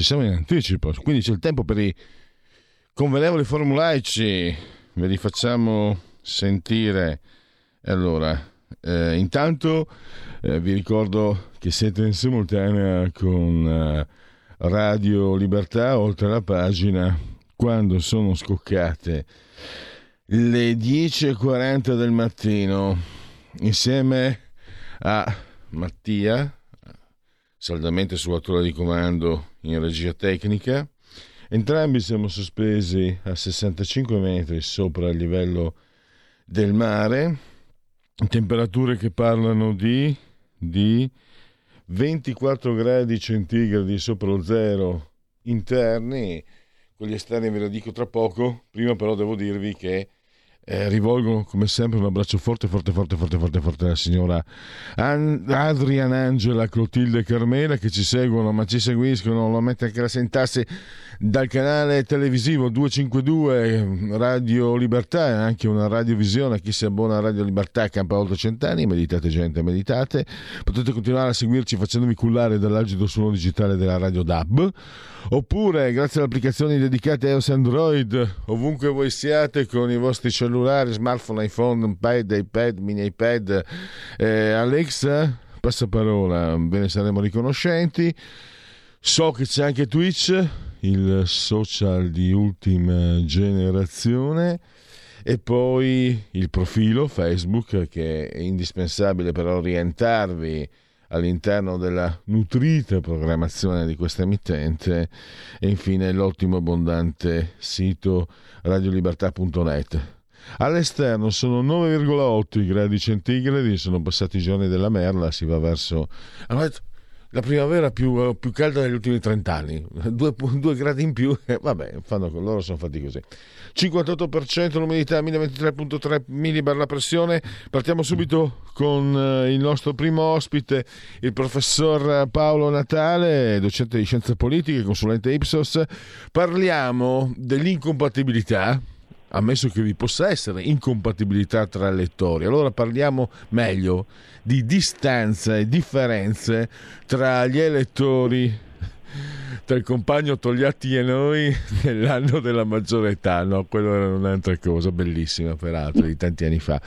Oggi siamo in anticipo, quindi c'è il tempo per i convenevoli formulaici. Ve li facciamo sentire. Allora, eh, intanto eh, vi ricordo che siete in simultanea con eh, Radio Libertà, oltre la pagina, quando sono scoccate le 10.40 del mattino, insieme a Mattia saldamente sulla torre di comando in regia tecnica. Entrambi siamo sospesi a 65 metri sopra il livello del mare, temperature che parlano di, di 24 gradi centigradi sopra lo zero interni, quelli esterni ve lo dico tra poco, prima però devo dirvi che eh, rivolgo come sempre un abbraccio forte, forte, forte, forte, forte, forte alla signora An- Adrian Angela, Clotilde Carmela che ci seguono, ma ci seguiscono, lo mette anche la sentarsi dal canale televisivo 252 Radio Libertà anche una radiovisione. Chi si abbona a Radio Libertà campa oltre cent'anni. Meditate, gente, meditate. Potete continuare a seguirci facendovi cullare dall'agido suono digitale della Radio DAB oppure grazie alle applicazioni dedicate a iOS Android ovunque voi siate con i vostri cellulari, smartphone, iPhone, iPad, iPad, mini iPad, eh, Alexa, passaparola, ve ne saremo riconoscenti. So che c'è anche Twitch, il social di ultima generazione e poi il profilo Facebook che è indispensabile per orientarvi all'interno della nutrita programmazione di questa emittente e infine l'ottimo abbondante sito radiolibertà.net. All'esterno sono 9,8 gradi centigradi, sono passati i giorni della merla, si va verso la primavera più, più calda degli ultimi 30 anni, due, due gradi in più, eh, vabbè, fanno, loro sono fatti così. 58% l'umidità, 1023.3 millibar la pressione. Partiamo subito con eh, il nostro primo ospite, il professor Paolo Natale, docente di scienze politiche, consulente Ipsos. Parliamo dell'incompatibilità ammesso che vi possa essere incompatibilità tra elettori. Allora parliamo meglio di distanza e differenze tra gli elettori tra il compagno Togliatti e noi nell'anno della maggiore età, no, quello era un'altra cosa bellissima peraltro di tanti anni fa,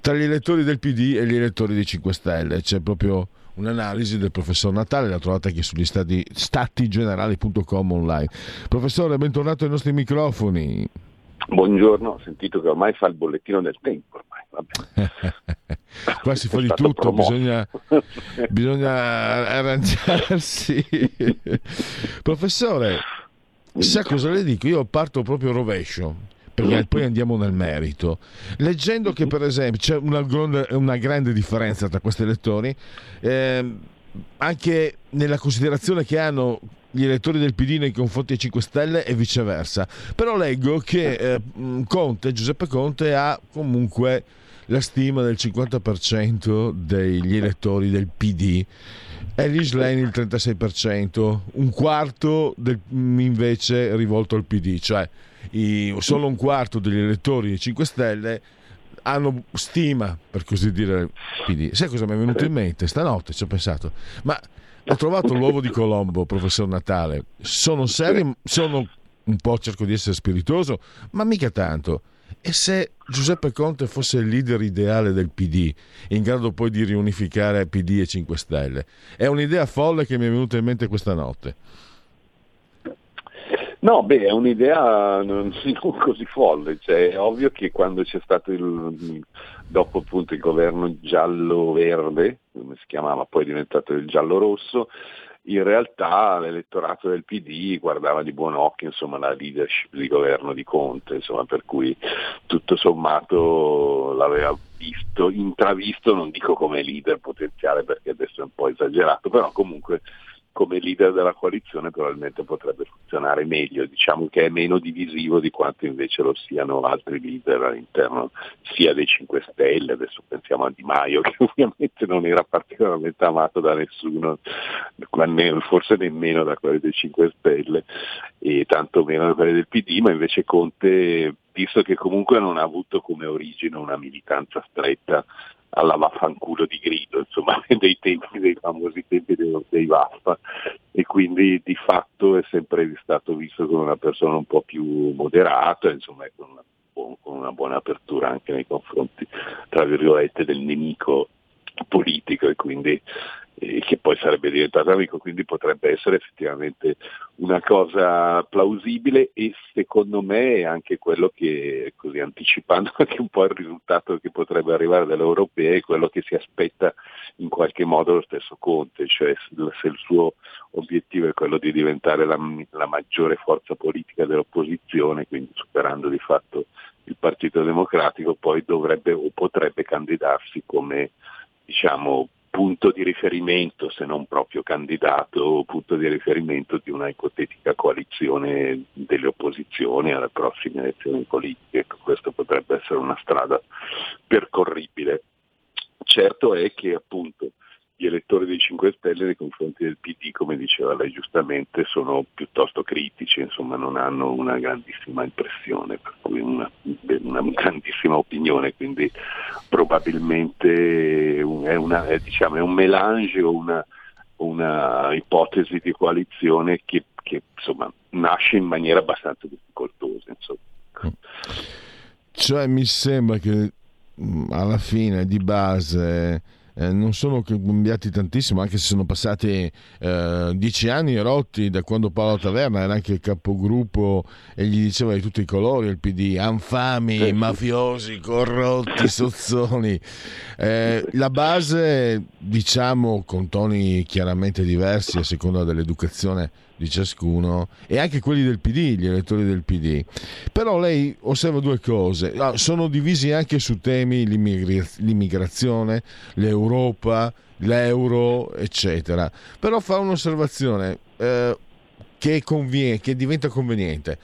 tra gli elettori del PD e gli elettori dei 5 Stelle, c'è proprio un'analisi del professor Natale, la trovate anche sugli stati, statigenerali.com online. Professore, bentornato ai nostri microfoni. Buongiorno, ho sentito che ormai fa il bollettino del tempo. Ormai, Qua si fa di tutto, bisogna, bisogna, arrangiarsi. Professore, sa cosa le dico? Io parto proprio rovescio perché poi andiamo nel merito. Leggendo che per esempio c'è una, grande, una grande differenza tra questi elettori, eh, anche nella considerazione che hanno gli elettori del PD nei confronti dei 5 Stelle e viceversa. Però leggo che eh, Conte, Giuseppe Conte ha comunque la stima del 50% degli elettori del PD. Ellis Lane il 36%, un quarto del, invece rivolto al PD, cioè i, solo un quarto degli elettori dei 5 Stelle hanno stima, per così dire, PD. Sai cosa mi è venuto in mente? Stanotte ci ho pensato, ma ho trovato l'uovo di Colombo, professor Natale. Sono serio, sono un po' cerco di essere spiritoso, ma mica tanto. E se Giuseppe Conte fosse il leader ideale del PD, in grado poi di riunificare PD e 5 Stelle? È un'idea folle che mi è venuta in mente questa notte. No, beh, è un'idea non, così folle, cioè, è ovvio che quando c'è stato il, dopo appunto il governo giallo-verde, come si chiamava, poi è diventato il giallo-rosso, in realtà l'elettorato del PD guardava di buon occhio insomma, la leadership di governo di Conte, insomma, per cui tutto sommato l'aveva visto, intravisto, non dico come leader potenziale perché adesso è un po' esagerato, però comunque come leader della coalizione probabilmente potrebbe funzionare meglio, diciamo che è meno divisivo di quanto invece lo siano altri leader all'interno sia dei 5 Stelle, adesso pensiamo a Di Maio che ovviamente non era particolarmente amato da nessuno, forse nemmeno da quelli dei 5 Stelle e tanto meno da quelli del PD, ma invece Conte, visto che comunque non ha avuto come origine una militanza stretta, alla vaffanculo di grido, insomma, dei tempi, dei famosi tempi dei, dei Vaffa e quindi di fatto è sempre stato visto come una persona un po' più moderata, insomma, con una, con una buona apertura anche nei confronti, tra virgolette, del nemico politico e quindi eh, che poi sarebbe diventato amico, quindi potrebbe essere effettivamente una cosa plausibile e secondo me è anche quello che, così anticipando anche un po' il risultato che potrebbe arrivare dalle europee, è quello che si aspetta in qualche modo lo stesso Conte, cioè se il suo obiettivo è quello di diventare la, la maggiore forza politica dell'opposizione, quindi superando di fatto il Partito Democratico, poi dovrebbe o potrebbe candidarsi come diciamo, punto di riferimento, se non proprio candidato, punto di riferimento di una ipotetica coalizione delle opposizioni alle prossime elezioni politiche. Ecco, questa potrebbe essere una strada percorribile. Certo è che appunto gli elettori dei 5 Stelle nei confronti del PD, come diceva lei giustamente, sono piuttosto critici, insomma non hanno una grandissima impressione, per cui una, una grandissima opinione, quindi probabilmente è, una, è, diciamo, è un melange o una, una, ipotesi di coalizione che, che insomma, nasce in maniera abbastanza difficoltosa. Insomma. Cioè mi sembra che alla fine di base eh, non sono cambiati tantissimo, anche se sono passati eh, dieci anni rotti da quando Paolo Taverna era anche capogruppo e gli diceva di tutti i colori il PD, anfami, mafiosi, corrotti, sozzoni. Eh, la base, diciamo, con toni chiaramente diversi a seconda dell'educazione di ciascuno e anche quelli del PD, gli elettori del PD. Però lei osserva due cose, ah, sono divisi anche su temi l'immigrazione, l'Europa, l'euro, eccetera. Però fa un'osservazione eh, che, conviene, che diventa conveniente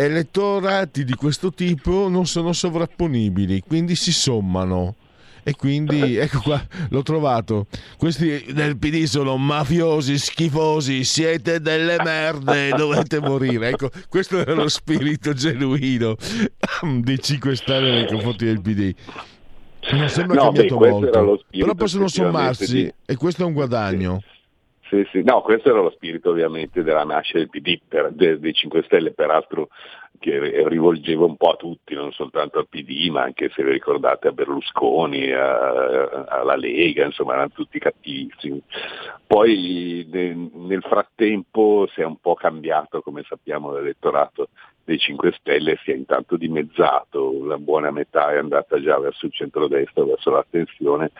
elettorati di questo tipo non sono sovrapponibili, quindi si sommano. E quindi ecco qua, l'ho trovato. Questi del PD sono mafiosi, schifosi, siete delle merde, dovete morire. Ecco, questo è lo spirito genuino dei 5 Stelle nei confronti del PD. Non sembra no, cambiato beh, molto, però possono sommarsi di... e questo è un guadagno. Sì, sì. No, questo era lo spirito ovviamente della nascita del PD, per, de, dei 5 Stelle, peraltro che rivolgeva un po' a tutti, non soltanto al PD, ma anche se vi ricordate a Berlusconi, a, alla Lega, insomma erano tutti cattivissimi. Poi ne, nel frattempo si è un po' cambiato, come sappiamo, l'elettorato dei 5 Stelle si è intanto dimezzato, la buona metà è andata già verso il centrodestra, verso l'astensione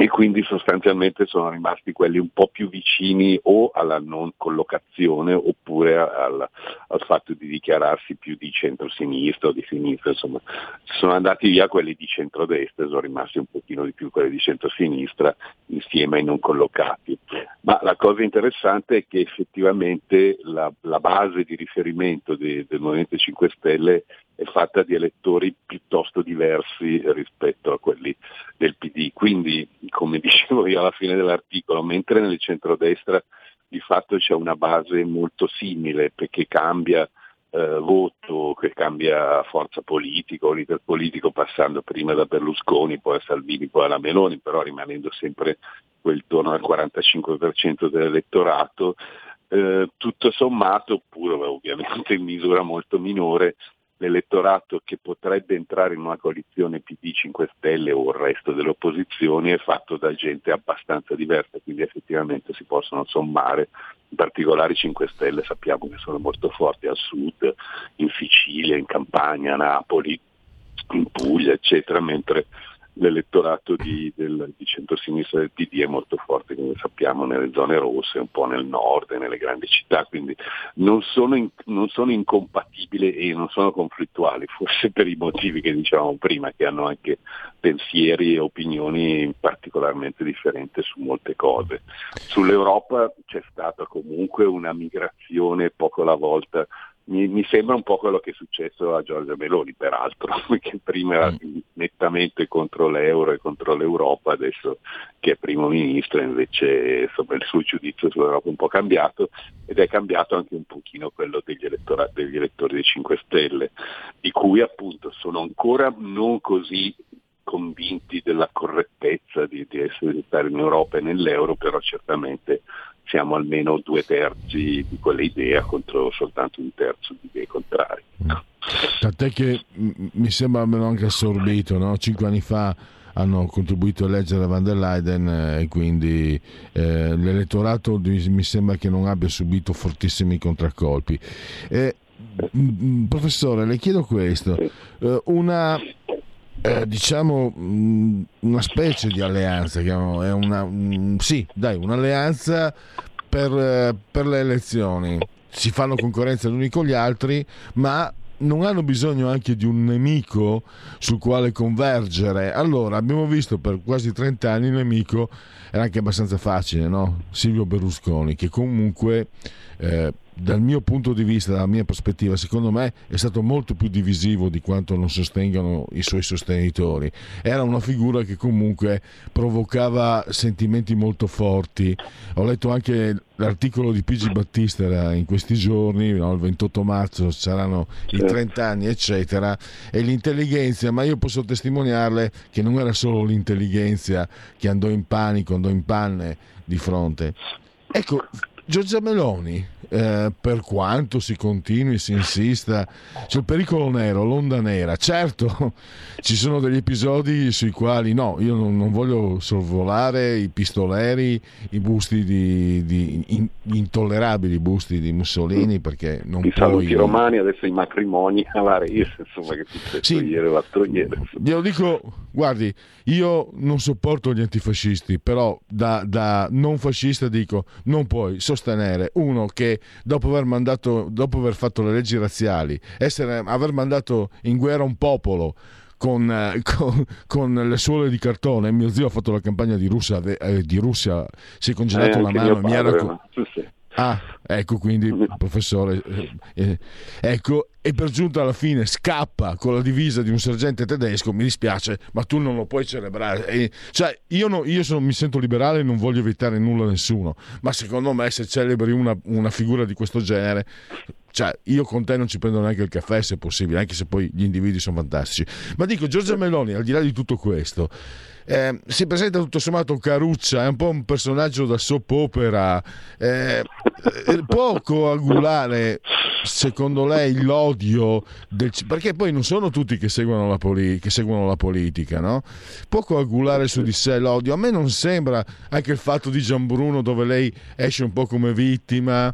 e quindi sostanzialmente sono rimasti quelli un po' più vicini o alla non collocazione oppure al, al fatto di dichiararsi più di centro-sinistra o di sinistra, insomma sono andati via quelli di centro-destra, sono rimasti un pochino di più quelli di centro-sinistra insieme ai non collocati. Ma la cosa interessante è che effettivamente la, la base di riferimento de, del Movimento 5 Stelle è fatta di elettori piuttosto diversi rispetto a quelli del PD. Quindi, come dicevo io alla fine dell'articolo, mentre nel centrodestra di fatto c'è una base molto simile perché cambia eh, voto, che cambia forza politica leader politico passando prima da Berlusconi, poi a Salvini, poi alla Meloni, però rimanendo sempre quel torno al 45% dell'elettorato, eh, tutto sommato, pur ovviamente in misura molto minore, l'elettorato che potrebbe entrare in una coalizione PD 5 Stelle o il resto delle opposizioni è fatto da gente abbastanza diversa, quindi effettivamente si possono sommare, in particolare i 5 Stelle sappiamo che sono molto forti al sud, in Sicilia, in Campania, a Napoli, in Puglia, eccetera, mentre l'elettorato di, del, di centrosinistra del PD è molto forte, come sappiamo, nelle zone rosse, un po' nel nord e nelle grandi città, quindi non sono, in, non sono incompatibili e non sono conflittuali, forse per i motivi che dicevamo prima, che hanno anche pensieri e opinioni particolarmente differenti su molte cose. Sull'Europa c'è stata comunque una migrazione poco alla volta mi, mi, sembra un po' quello che è successo a Giorgia Meloni, peraltro, che prima era mm. nettamente contro l'euro e contro l'Europa, adesso che è primo ministro invece insomma, il suo giudizio sull'Europa è un po' cambiato ed è cambiato anche un pochino quello degli, degli elettori dei 5 Stelle, di cui appunto sono ancora non così convinti della correttezza di, di, essere, di stare in Europa e nell'euro, però certamente siamo almeno due terzi di quell'idea contro soltanto un terzo di idee contrarie. Mm. Tant'è che mi sembra almeno anche assorbito, no? cinque anni fa hanno contribuito a eleggere Van der Leyen eh, e quindi eh, l'elettorato mi sembra che non abbia subito fortissimi contraccolpi. Eh, professore, le chiedo questo, eh, una eh, diciamo mm, una specie di alleanza, è una, un, sì, dai, un'alleanza per, eh, per le elezioni. Si fanno concorrenza gli uni con gli altri, ma non hanno bisogno anche di un nemico sul quale convergere. Allora, abbiamo visto per quasi 30 anni il nemico era anche abbastanza facile, no? Silvio Berlusconi, che comunque eh, dal mio punto di vista, dalla mia prospettiva, secondo me è stato molto più divisivo di quanto non sostengano i suoi sostenitori. Era una figura che comunque provocava sentimenti molto forti. Ho letto anche l'articolo di Pigi Battista in questi giorni, no? il 28 marzo saranno i 30 anni, eccetera, e l'intelligenza, ma io posso testimoniarle che non era solo l'intelligenza che andò in panico, andò in panne di fronte. Ecco, Giorgia Meloni eh, per quanto si continui, si insista sul pericolo nero, l'onda nera. Certo, ci sono degli episodi sui quali no, io non, non voglio sorvolare i pistoleri, i busti di, di in, intollerabili busti di Mussolini perché non I puoi... I romani, adesso i matrimoni a Varese, insomma che successo sì, ieri l'altro ieri. Glielo dico, guardi, io non sopporto gli antifascisti, però da, da non fascista dico, non puoi sostenere uno che dopo aver, mandato, dopo aver fatto le leggi razziali, essere, aver mandato in guerra un popolo con, eh, con, con, le suole di cartone. Mio zio ha fatto la campagna di Russia, eh, di Russia si è congelato eh, la mano. Mi era... Sì, sì. Ah, ecco quindi, professore, eh, eh, ecco, e per giunta alla fine scappa con la divisa di un sergente tedesco, mi dispiace, ma tu non lo puoi celebrare. E, cioè, io, no, io sono, mi sento liberale e non voglio evitare nulla a nessuno, ma secondo me se celebri una, una figura di questo genere, cioè, io con te non ci prendo neanche il caffè se possibile, anche se poi gli individui sono fantastici. Ma dico, Giorgia Meloni, al di là di tutto questo, eh, si presenta tutto sommato Caruccia, è un po' un personaggio da soap opera, eh, eh, può coagulare secondo lei l'odio del, perché poi non sono tutti che seguono la, poli, che seguono la politica no? può coagulare su di sé l'odio. A me non sembra anche il fatto di Gianbruno dove lei esce un po' come vittima.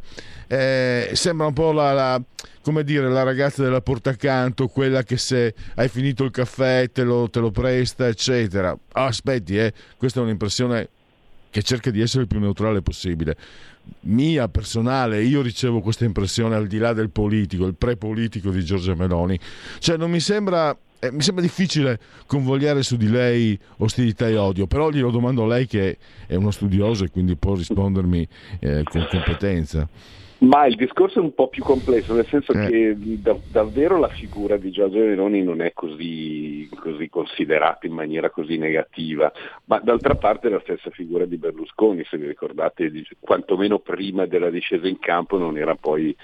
Eh, sembra un po' la, la come dire, la ragazza della portacanto, quella che se hai finito il caffè te lo, te lo presta, eccetera. Oh, aspetti, eh, questa è un'impressione che cerca di essere il più neutrale possibile. Mia personale, io ricevo questa impressione al di là del politico, il pre-politico di Giorgia Meloni. Cioè, non mi sembra eh, mi sembra difficile convogliare su di lei ostilità e odio, però glielo domando a lei che è uno studioso e quindi può rispondermi eh, con competenza. Ma il discorso è un po' più complesso, nel senso eh. che da, davvero la figura di Giorgio Meloni non è così, così, considerata in maniera così negativa, ma d'altra parte è la stessa figura di Berlusconi, se vi ricordate, quantomeno prima della discesa in campo non era poi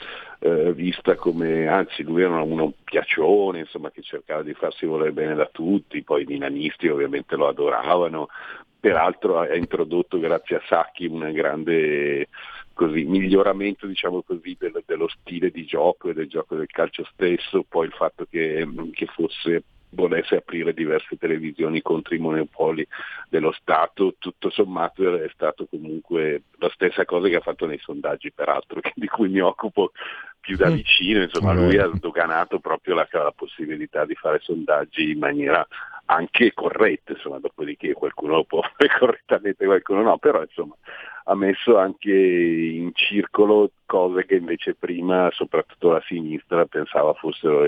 eh, vista come, anzi lui era uno piaccione, insomma, che cercava di farsi volere bene da tutti, poi i milanisti ovviamente lo adoravano, peraltro ha introdotto grazie a Sacchi una grande così, miglioramento diciamo così, del, dello stile di gioco e del gioco del calcio stesso, poi il fatto che, che fosse volesse aprire diverse televisioni contro i monopoli dello Stato, tutto sommato è stato comunque la stessa cosa che ha fatto nei sondaggi, peraltro, di cui mi occupo più da mm. vicino, insomma lui ha sdoganato proprio la, la, possibilità di fare sondaggi in maniera anche corrette, insomma, dopodiché qualcuno lo può fare correttamente, qualcuno no, però insomma ha messo anche in circolo cose che invece prima, soprattutto la sinistra, pensava fossero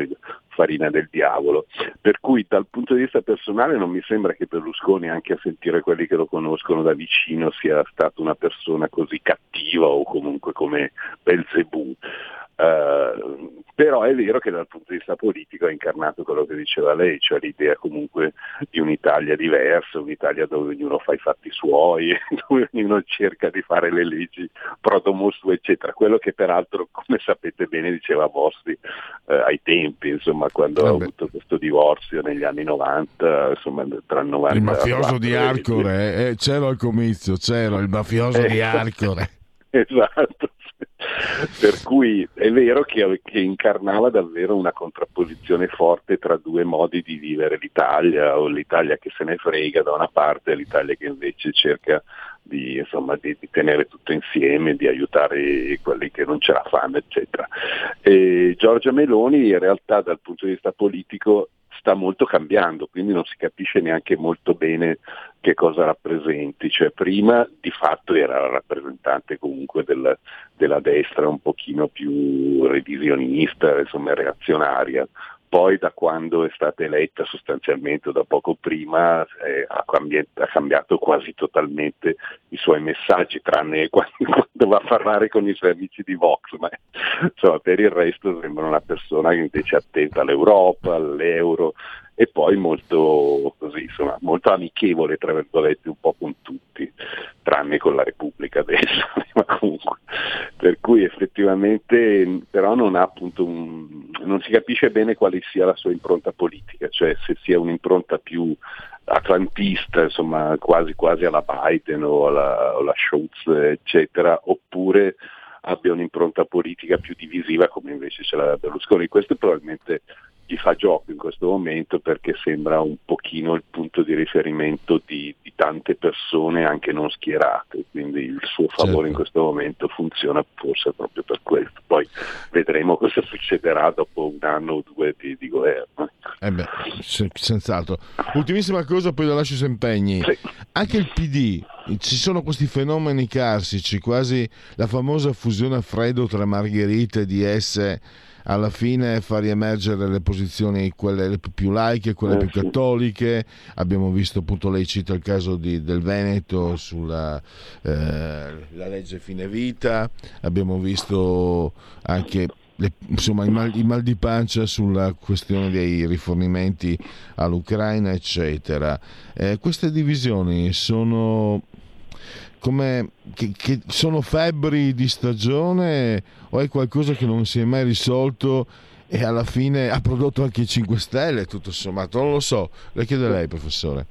farina del diavolo. Per cui dal punto di vista personale non mi sembra che Berlusconi, anche a sentire quelli che lo conoscono da vicino, sia stata una persona così cattiva o comunque come Belzebù. Uh, però è vero che dal punto di vista politico ha incarnato quello che diceva lei, cioè l'idea comunque di un'Italia diversa, un'Italia dove ognuno fa i fatti suoi, dove ognuno cerca di fare le leggi pro domus eccetera, quello che peraltro come sapete bene diceva Bossi eh, ai tempi, insomma quando Vabbè. ha avuto questo divorzio negli anni 90, insomma tra il 90 Il mafioso di Arcore, eh, c'ero al comizio, c'ero il mafioso eh, di Arcore. Esatto, per cui è vero che, che, incarnava davvero una contrapposizione forte tra due modi di vivere l'Italia, o l'Italia che se ne frega da una parte e l'Italia che invece cerca di, insomma, di, di tenere tutto insieme, di aiutare quelli che non ce la fanno, eccetera. E Giorgia Meloni in realtà dal punto di vista politico sta molto cambiando, quindi non si capisce neanche molto bene che cosa rappresenti. Cioè, prima di fatto era rappresentante comunque del, della destra un pochino più revisionista, insomma reazionaria poi da quando è stata eletta sostanzialmente da poco prima eh, ha, cambiato, ha, cambiato, quasi totalmente i suoi messaggi, tranne quando, quando, va a parlare con i suoi amici di Vox, ma insomma, per il resto sembra una persona che invece è attenta all'Europa, all'euro, e poi molto, così, insomma, molto amichevole tra virgolette un po' con tutti, tranne con la Repubblica adesso, ma comunque. Per cui effettivamente però non ha appunto un, non si capisce bene quale sia la sua impronta politica, cioè se sia un'impronta più atlantista, insomma, quasi quasi alla Biden o alla, alla Schultz, eccetera, oppure abbia un'impronta politica più divisiva come invece ce l'ha Berlusconi. Questo probabilmente gli fa gioco in questo momento perché sembra un pochino il punto di riferimento di, di tante persone anche non schierate, quindi il suo favore certo. in questo momento funziona forse proprio per questo. Poi vedremo cosa succederà dopo un anno o due di, di governo. Eh beh, senz'altro. Ultimissima cosa, poi la lascio se impegni. Sì. Anche il PD, ci sono questi fenomeni carsici, quasi la famosa fusione a freddo tra Margherita e DS alla fine fa riemergere le posizioni quelle più laiche, quelle eh, più cattoliche. Abbiamo visto appunto, lei cita il caso di, del Veneto sulla eh, legge fine vita, abbiamo visto anche le, insomma, i mal, i mal, di pancia sulla questione dei rifornimenti all'Ucraina, eccetera. Eh, queste divisioni sono come che, che sono febbri di stagione o è qualcosa che non si è mai risolto e alla fine ha prodotto anche i 5 Stelle, tutto sommato, non lo so. Le chiedo a lei, professore.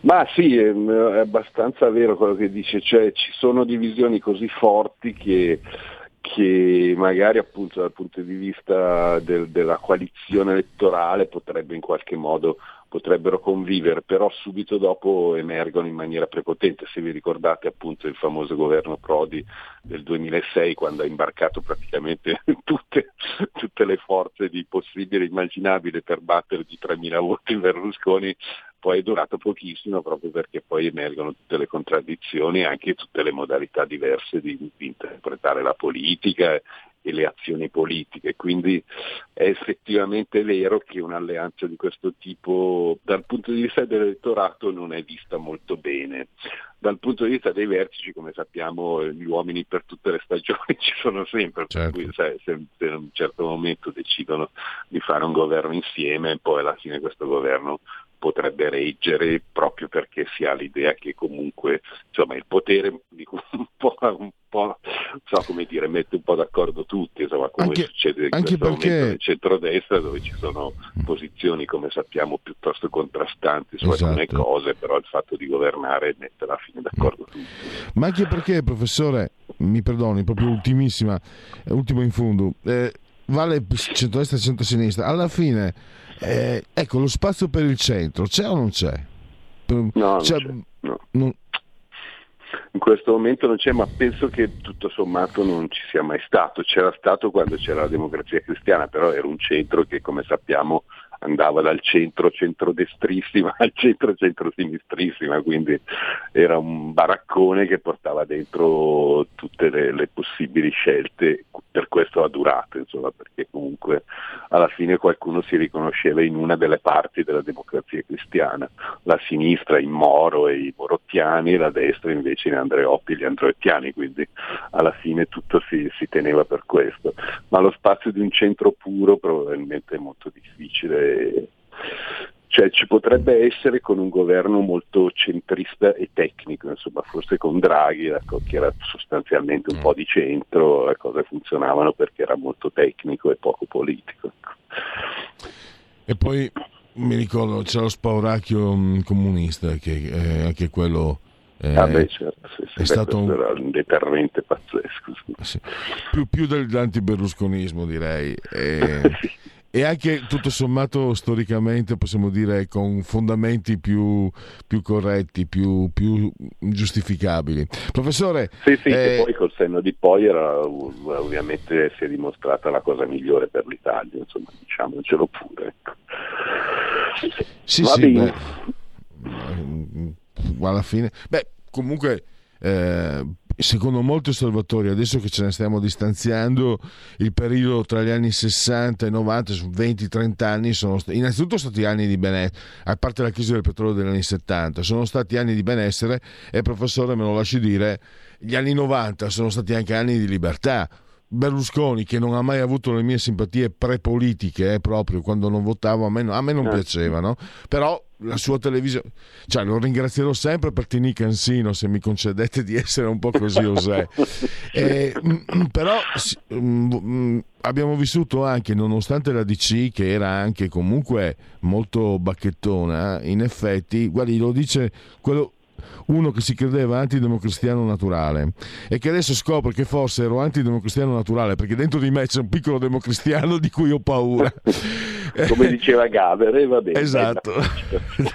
Ma sì, è, è abbastanza vero quello che dice, cioè ci sono divisioni così forti che che magari appunto dal punto di vista del, della coalizione elettorale potrebbe in qualche modo potrebbero convivere, però subito dopo emergono in maniera prepotente. Se vi ricordate appunto il famoso governo Prodi del 2006 quando ha imbarcato praticamente tutte, tutte le forze di possibile e immaginabile per battere di 3.000 voti Berlusconi, poi è durato pochissimo proprio perché poi emergono tutte le contraddizioni e anche tutte le modalità diverse di, di interpretare la politica e le azioni politiche. Quindi è effettivamente vero che un'alleanza di questo tipo dal punto di vista dell'elettorato non è vista molto bene. Dal punto di vista dei vertici, come sappiamo, gli uomini per tutte le stagioni ci sono sempre, certo. per cui sai, se, in un certo momento decidono di fare un governo insieme, poi alla fine questo governo potrebbe reggere proprio perché si ha l'idea che comunque insomma, il potere un po', un po' so come dire, mette un po' d'accordo tutti, insomma, come anche, succede in questo perché... momento nel centrodestra dove ci sono posizioni come sappiamo piuttosto contrastanti su esatto. alcune cose, però il fatto di governare mette alla fine d'accordo tutti. Ma anche perché, professore, mi perdoni, proprio ultimissima, ultimo in fondo, eh, vale centrodestra e centrosinistra, alla fine eh, ecco, lo spazio per il centro c'è o non c'è? No, c'è, non c'è. No. Non... In questo momento non c'è, ma penso che tutto sommato non ci sia mai stato. C'era stato quando c'era la democrazia cristiana, però era un centro che, come sappiamo, andava dal centro centrodestrissima al centro centrosinistrissima, quindi era un baraccone che portava dentro tutte le, le possibili scelte, per questo ha durato, insomma, perché comunque alla fine qualcuno si riconosceva in una delle parti della democrazia cristiana, la sinistra in Moro e i morottiani, la destra invece in Andreotti e gli andreottiani, quindi alla fine tutto si, si teneva per questo. Ma lo spazio di un centro puro probabilmente è molto difficile cioè ci potrebbe essere con un governo molto centrista e tecnico, insomma, forse con Draghi, ecco, che era sostanzialmente un mm. po' di centro, le cose funzionavano perché era molto tecnico e poco politico. Ecco. E poi mi ricordo c'è lo spauracchio mm, comunista, che è anche quello... Eh, ah beh, certo, sì, sì, è stato un... un deterrente pazzesco. Sì. Più, più dell'antiberlusconismo direi. E... e anche tutto sommato storicamente possiamo dire con fondamenti più, più corretti, più, più, giustificabili. Professore... Sì, sì, eh... poi col senno di poi era, ovviamente si è dimostrata la cosa migliore per l'Italia, insomma diciamocelo pure. Ecco. Sì, Va sì, beh, mm, alla fine... Beh, comunque... Eh, secondo molti osservatori, adesso che ce ne stiamo distanziando, il periodo tra gli anni 60 e 90, su 20-30 anni, sono stati, innanzitutto stati anni di benessere, a parte la crisi del petrolio degli anni 70, sono stati anni di benessere e professore me lo lasci dire, gli anni 90 sono stati anche anni di libertà. Berlusconi, che non ha mai avuto le mie simpatie prepolitiche, eh, proprio quando non votavo, a me, a me non eh. piaceva, no? però la sua televisione, cioè lo ringrazierò sempre per Tini Cansino se mi concedete di essere un po' così osè. eh, però mm, abbiamo vissuto anche, nonostante la DC che era anche comunque molto bacchettona, in effetti, guardi, lo dice quello, uno che si credeva antidemocristiano naturale e che adesso scopre che forse ero antidemocristiano naturale perché dentro di me c'è un piccolo democristiano di cui ho paura. Come diceva Gaber, eh, va bene. Esatto,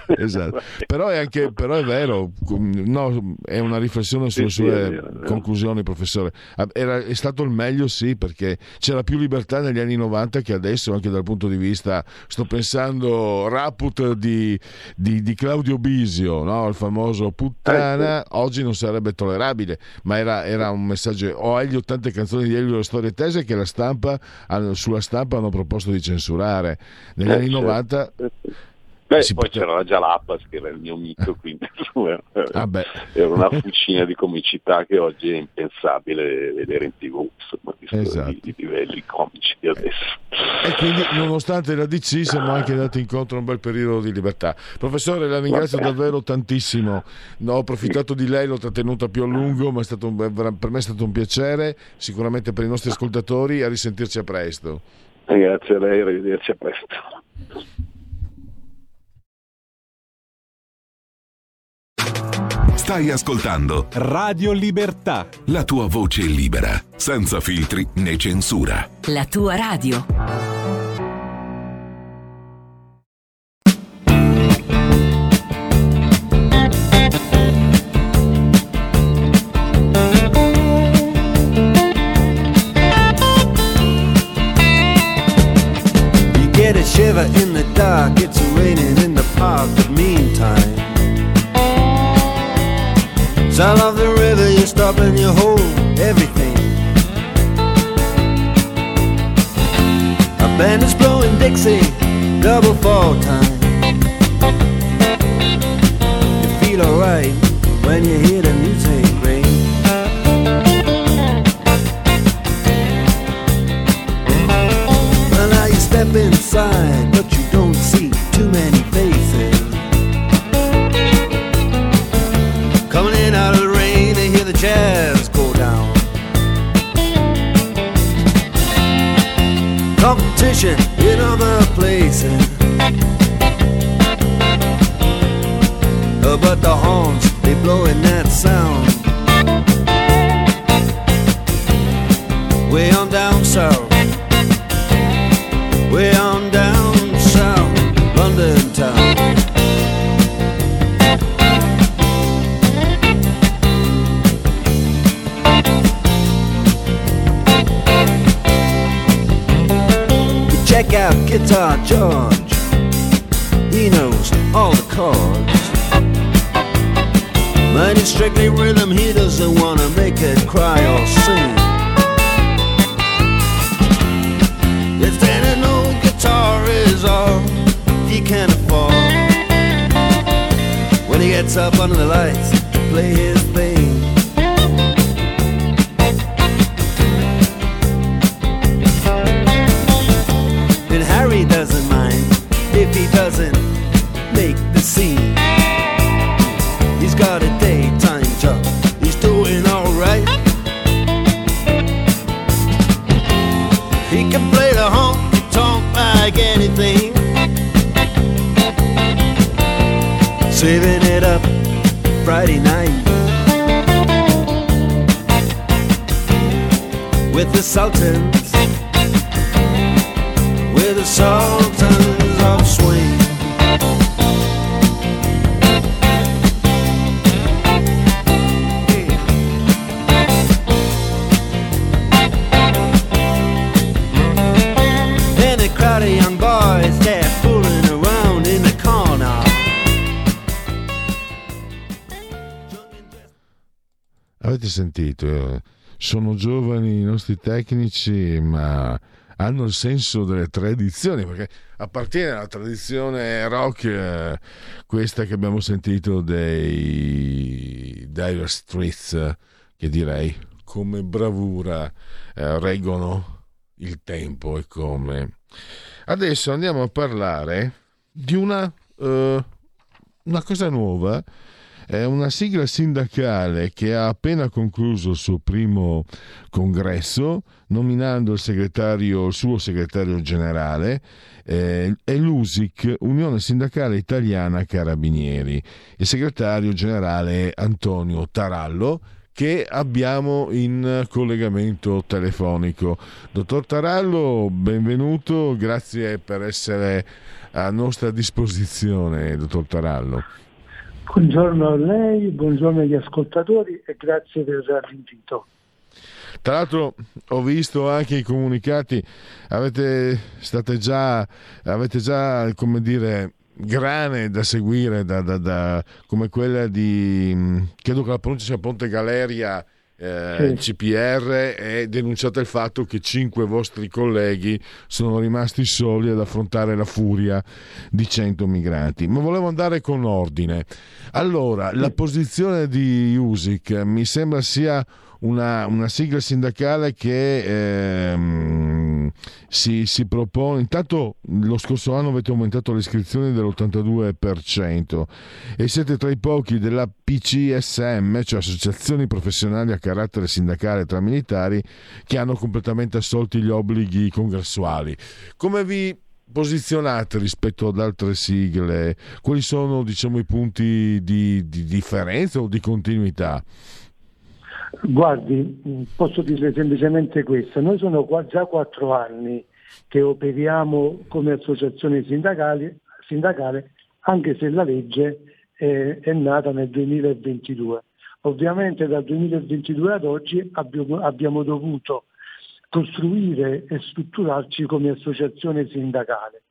esatto. Però, è anche, però è vero, no, è una riflessione sulle sì, sue sì, conclusioni, professore. Era, è stato il meglio, sì, perché c'era più libertà negli anni 90 che adesso, anche dal punto di vista, sto pensando, Raput di, di, di Claudio Bisio, no? il famoso puttana, ecco. oggi non sarebbe tollerabile, ma era, era un messaggio. O Elio, tante canzoni di Elio, le storie tese che la stampa, sulla stampa hanno proposto di censurare. Negli eh, anni certo. 90 Beh, poi c'era la Jalapas che era il mio mito, quindi ah era una fucina di comicità che oggi è impensabile vedere in tv, insomma, esatto. di, livelli comici di adesso. E quindi nonostante la DC siamo anche andati incontro a un bel periodo di libertà. Professore, la ringrazio Vabbè. davvero tantissimo, no, ho approfittato di lei, l'ho trattenuta più a lungo, ma un, per me è stato un piacere, sicuramente per i nostri ascoltatori, a risentirci a presto. Grazie a lei, arrivederci a presto. Stai ascoltando Radio Libertà. La tua voce libera, senza filtri né censura. La tua radio. Shiver in the dark, it's raining in the park, but meantime Sound of the river, you stop and you hold everything. A band is blowing Dixie, double fall time. Sound. Avete sentito? Sono giovani i nostri tecnici, ma hanno il senso delle tradizioni, perché appartiene alla tradizione rock eh, questa che abbiamo sentito dei Dire Streets, che direi come bravura eh, reggono il tempo e come. Adesso andiamo a parlare di una, eh, una cosa nuova è una sigla sindacale che ha appena concluso il suo primo congresso, nominando il, segretario, il suo segretario generale, eh, è l'USIC, Unione Sindacale Italiana Carabinieri. Il segretario generale è Antonio Tarallo, che abbiamo in collegamento telefonico. Dottor Tarallo, benvenuto, grazie per essere a nostra disposizione, dottor Tarallo. Buongiorno a lei, buongiorno agli ascoltatori e grazie per l'invito. Tra l'altro ho visto anche i comunicati, avete, già, avete già, come dire, grane da seguire, da, da, da- come quella di, mh, credo che la pronuncia sia Ponte Galeria, eh, CPR, e denunciate il fatto che cinque vostri colleghi sono rimasti soli ad affrontare la furia di 100 migranti. Ma volevo andare con ordine. Allora, la posizione di USIC mi sembra sia una, una sigla sindacale che ehm, si, si propone. Intanto lo scorso anno avete aumentato le iscrizioni dell'82% e siete tra i pochi della PCSM, cioè associazioni professionali a carattere sindacale tra militari, che hanno completamente assolti gli obblighi congressuali. Come vi posizionate rispetto ad altre sigle? Quali sono diciamo, i punti di, di differenza o di continuità? Guardi, posso dirle semplicemente questo, noi sono già quattro anni che operiamo come associazione sindacale, anche se la legge è, è nata nel 2022. Ovviamente dal 2022 ad oggi abbiamo, abbiamo dovuto costruire e strutturarci come associazione sindacale.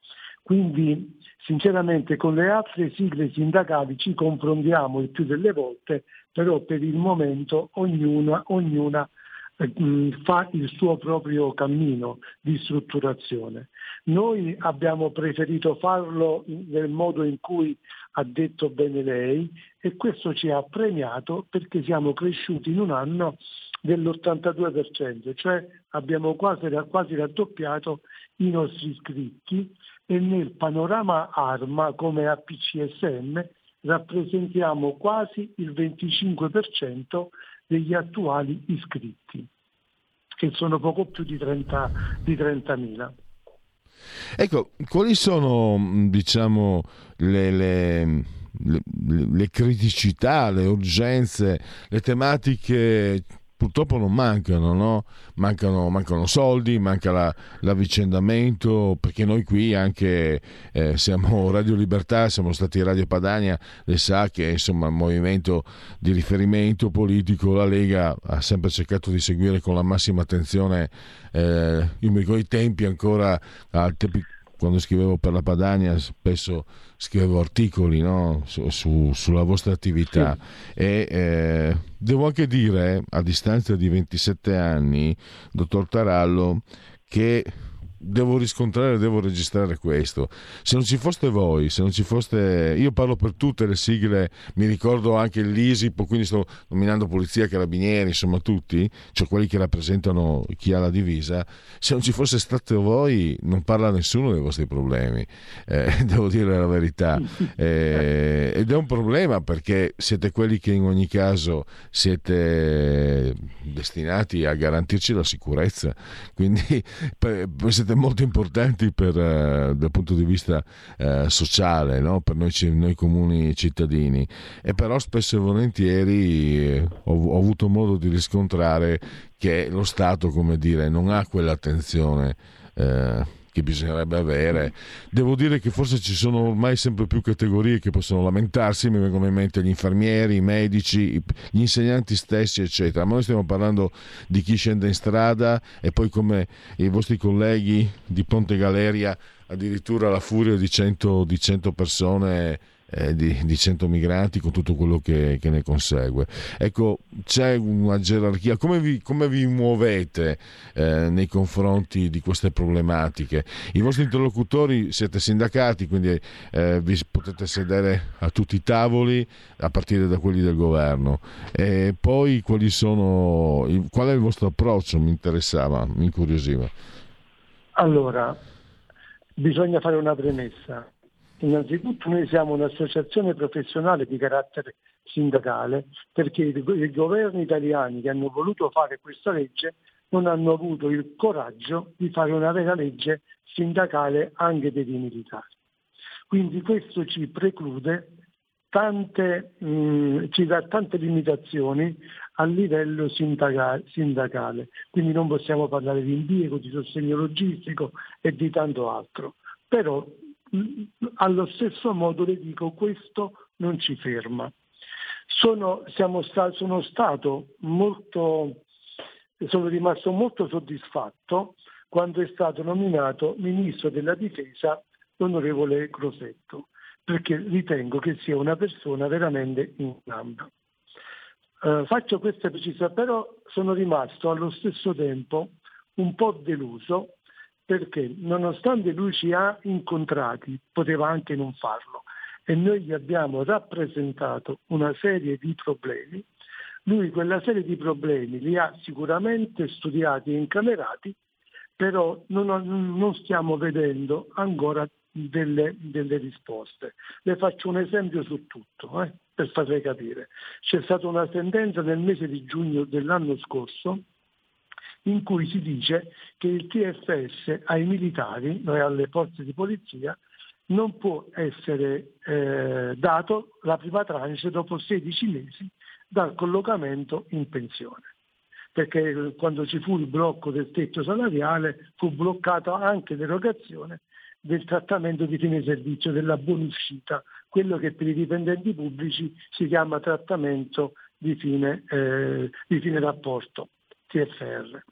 Quindi sinceramente con le altre sigle sindacali ci confrontiamo il più delle volte, però per il momento ognuna, ognuna eh, mh, fa il suo proprio cammino di strutturazione. Noi abbiamo preferito farlo nel modo in cui ha detto bene lei e questo ci ha premiato perché siamo cresciuti in un anno dell'82%, cioè abbiamo quasi, quasi raddoppiato i nostri iscritti e nel panorama ARMA come APCSM rappresentiamo quasi il 25% degli attuali iscritti, che sono poco più di, 30, di 30.000. Ecco, quali sono diciamo le- le- le criticità, le urgenze, le tematiche purtroppo non mancano, no? mancano, mancano soldi, manca la- l'avvicendamento, perché noi qui anche eh, siamo Radio Libertà, siamo stati Radio Padania, le sa che insomma il movimento di riferimento politico, la Lega ha sempre cercato di seguire con la massima attenzione, eh, io mi ricordo i tempi ancora, a tempi quando scrivevo per la Padania spesso scrivevo articoli no? su, su, sulla vostra attività sì. e eh, devo anche dire, a distanza di 27 anni, dottor Tarallo, che devo riscontrare, devo registrare questo. Se non ci foste voi, se non ci foste. Io parlo per tutte le sigle, mi ricordo anche l'ISIP, quindi sto nominando polizia, carabinieri, insomma tutti, cioè quelli che rappresentano chi ha la divisa. Se non ci fosse stato voi, non parla nessuno dei vostri problemi. Eh, devo dire la verità. Eh, ed è un problema perché siete quelli che in ogni caso siete destinati a garantirci la sicurezza. Quindi siete siete molto importanti per, uh, dal punto di vista uh, sociale, no? per noi, noi, comuni cittadini, e però spesso e volentieri eh, ho, ho, avuto modo di riscontrare che lo Stato, come dire, non ha quell'attenzione. Uh, che bisognerebbe avere. Devo dire che forse ci sono ormai sempre più categorie che possono lamentarsi, mi vengono in mente gli infermieri, i medici, gli insegnanti stessi, eccetera. Ma noi stiamo parlando di chi scende in strada e poi come i vostri colleghi di Ponte Galeria, addirittura la furia di 100, di 100 persone eh, di, di 100 migranti con tutto quello che, che, ne consegue. Ecco, c'è una gerarchia, come vi, come vi muovete eh, nei confronti di queste problematiche? I vostri interlocutori siete sindacati, quindi eh, vi potete sedere a tutti i tavoli a partire da quelli del governo. E poi sono, qual è il vostro approccio? Mi interessava, mi incuriosiva. Allora, bisogna fare una premessa Innanzitutto noi siamo un'associazione professionale di carattere sindacale perché i governi italiani che hanno voluto fare questa legge non hanno avuto il coraggio di fare una vera legge sindacale anche per i militari. Quindi questo ci preclude tante, mh, mm, ci dà tante limitazioni a livello sindacale, quindi non possiamo parlare di impiego, di sostegno logistico e di tanto altro. Però allo stesso modo le dico questo non ci ferma. Sono, sta, sono stato molto, sono rimasto molto soddisfatto quando è stato nominato ministro della difesa l'onorevole Crosetto, perché ritengo che sia una persona veramente in gamba. Uh, faccio questa precisa, però sono rimasto allo stesso tempo un po' deluso perché nonostante lui ci ha incontrati, poteva anche non farlo, e noi gli abbiamo rappresentato una serie di problemi, lui quella serie di problemi li ha sicuramente studiati e incamerati, però non, non stiamo vedendo ancora delle, delle, risposte. Le faccio un esempio su tutto, eh, per farle capire. C'è stata una sentenza nel mese di giugno dell'anno scorso in cui si dice che il TFS ai militari, e alle forze di polizia, non può essere eh, dato la prima tranche dopo 16 mesi dal collocamento in pensione. Perché quando ci fu il blocco del tetto salariale fu bloccata anche l'erogazione del trattamento di fine servizio, della buonuscita, quello che per i dipendenti pubblici si chiama trattamento di fine, eh, di fine rapporto. TFR.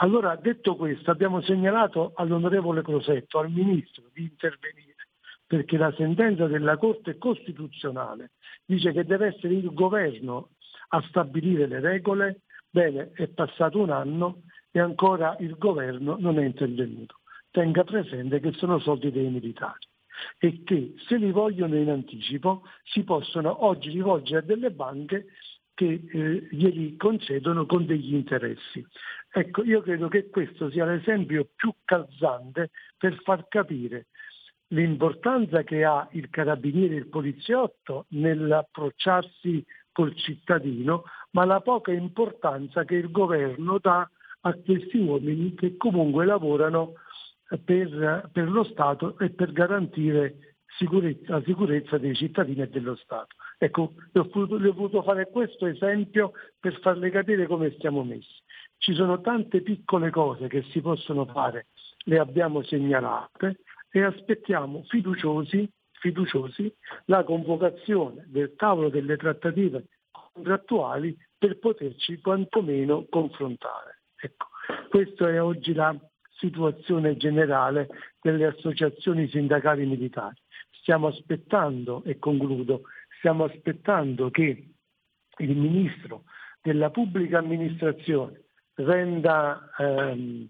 Allora, detto questo, abbiamo segnalato all'onorevole Crosetto, al Ministro, di intervenire, perché la sentenza della Corte Costituzionale dice che deve essere il governo a stabilire le regole. Bene, è passato un anno e ancora il governo non è intervenuto. Tenga presente che sono soldi dei militari e che se li vogliono in anticipo si possono oggi rivolgere a delle banche che eh, glieli concedono con degli interessi. Ecco, io credo che questo sia l'esempio più calzante per far capire l'importanza che ha il carabiniere e il poliziotto nell'approcciarsi col cittadino, ma la poca importanza che il governo dà a questi uomini che comunque lavorano per, per lo Stato e per garantire sicurezza, la sicurezza dei cittadini e dello Stato. Ecco, le ho, voluto, ho voluto fare questo esempio per farle capire come stiamo messi. Ci sono tante piccole cose che si possono fare, le abbiamo segnalate e aspettiamo fiduciosi, fiduciosi la convocazione del tavolo delle trattative contrattuali per poterci quantomeno confrontare. Ecco, questa è oggi la situazione generale delle associazioni sindacali militari. Stiamo aspettando, e concludo, stiamo aspettando che il Ministro della Pubblica Amministrazione renda, ehm,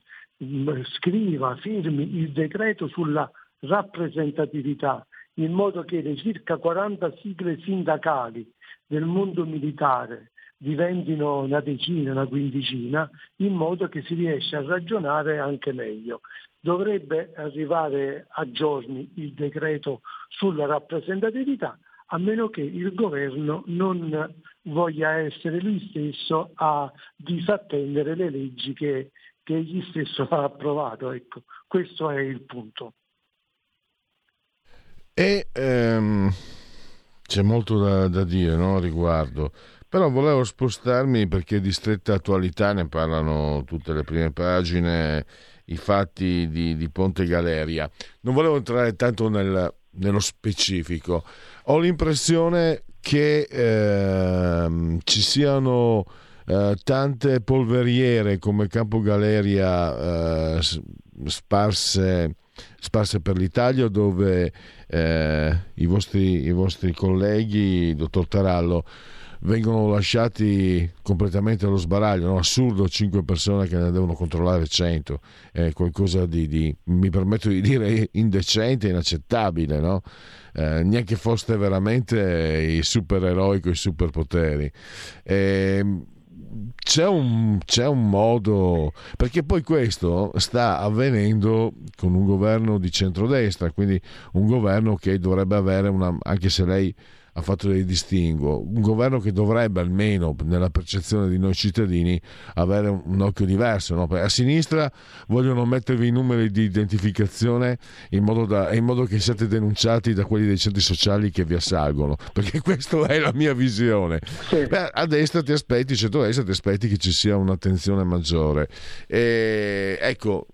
scriva, firmi il decreto sulla rappresentatività, in modo che le circa 40 sigle sindacali del mondo militare diventino una decina, una quindicina, in modo che si riesca a ragionare anche meglio. Dovrebbe arrivare a giorni il decreto sulla rappresentatività, a meno che il governo non voglia essere lui stesso a disattendere le leggi che, che egli stesso ha approvato. Ecco, questo è il punto. E ehm, c'è molto da, da dire no, riguardo. Però volevo spostarmi perché di stretta attualità ne parlano tutte le prime pagine, i fatti di, di Ponte Galeria. Non volevo entrare tanto nel, nello specifico. Ho l'impressione che eh, ci siano eh, tante polveriere come Campo Galeria eh, sparse, sparse, per l'Italia dove eh, i vostri, i vostri colleghi, dottor Tarallo, vengono lasciati completamente allo sbaraglio, no? assurdo 5 persone che ne devono controllare 100, è qualcosa di, di mi permetto di dire, indecente, inaccettabile, no? eh, neanche foste veramente i supereroi con i superpoteri. E, ehm, c'è un, c'è un, modo, perché poi questo sta avvenendo con un governo di centrodestra, quindi un governo che dovrebbe avere una, anche se lei ha fatto dei distinguo. Un governo che dovrebbe, almeno nella percezione di noi cittadini, avere un, occhio diverso. No? A sinistra vogliono mettervi i numeri di identificazione in modo, da, in modo, che siate denunciati da quelli dei centri sociali che vi assalgono, perché questa è la mia visione. Sì. Beh, a destra ti aspetti, centro-destra ti aspetti che ci sia un'attenzione maggiore. E, ecco,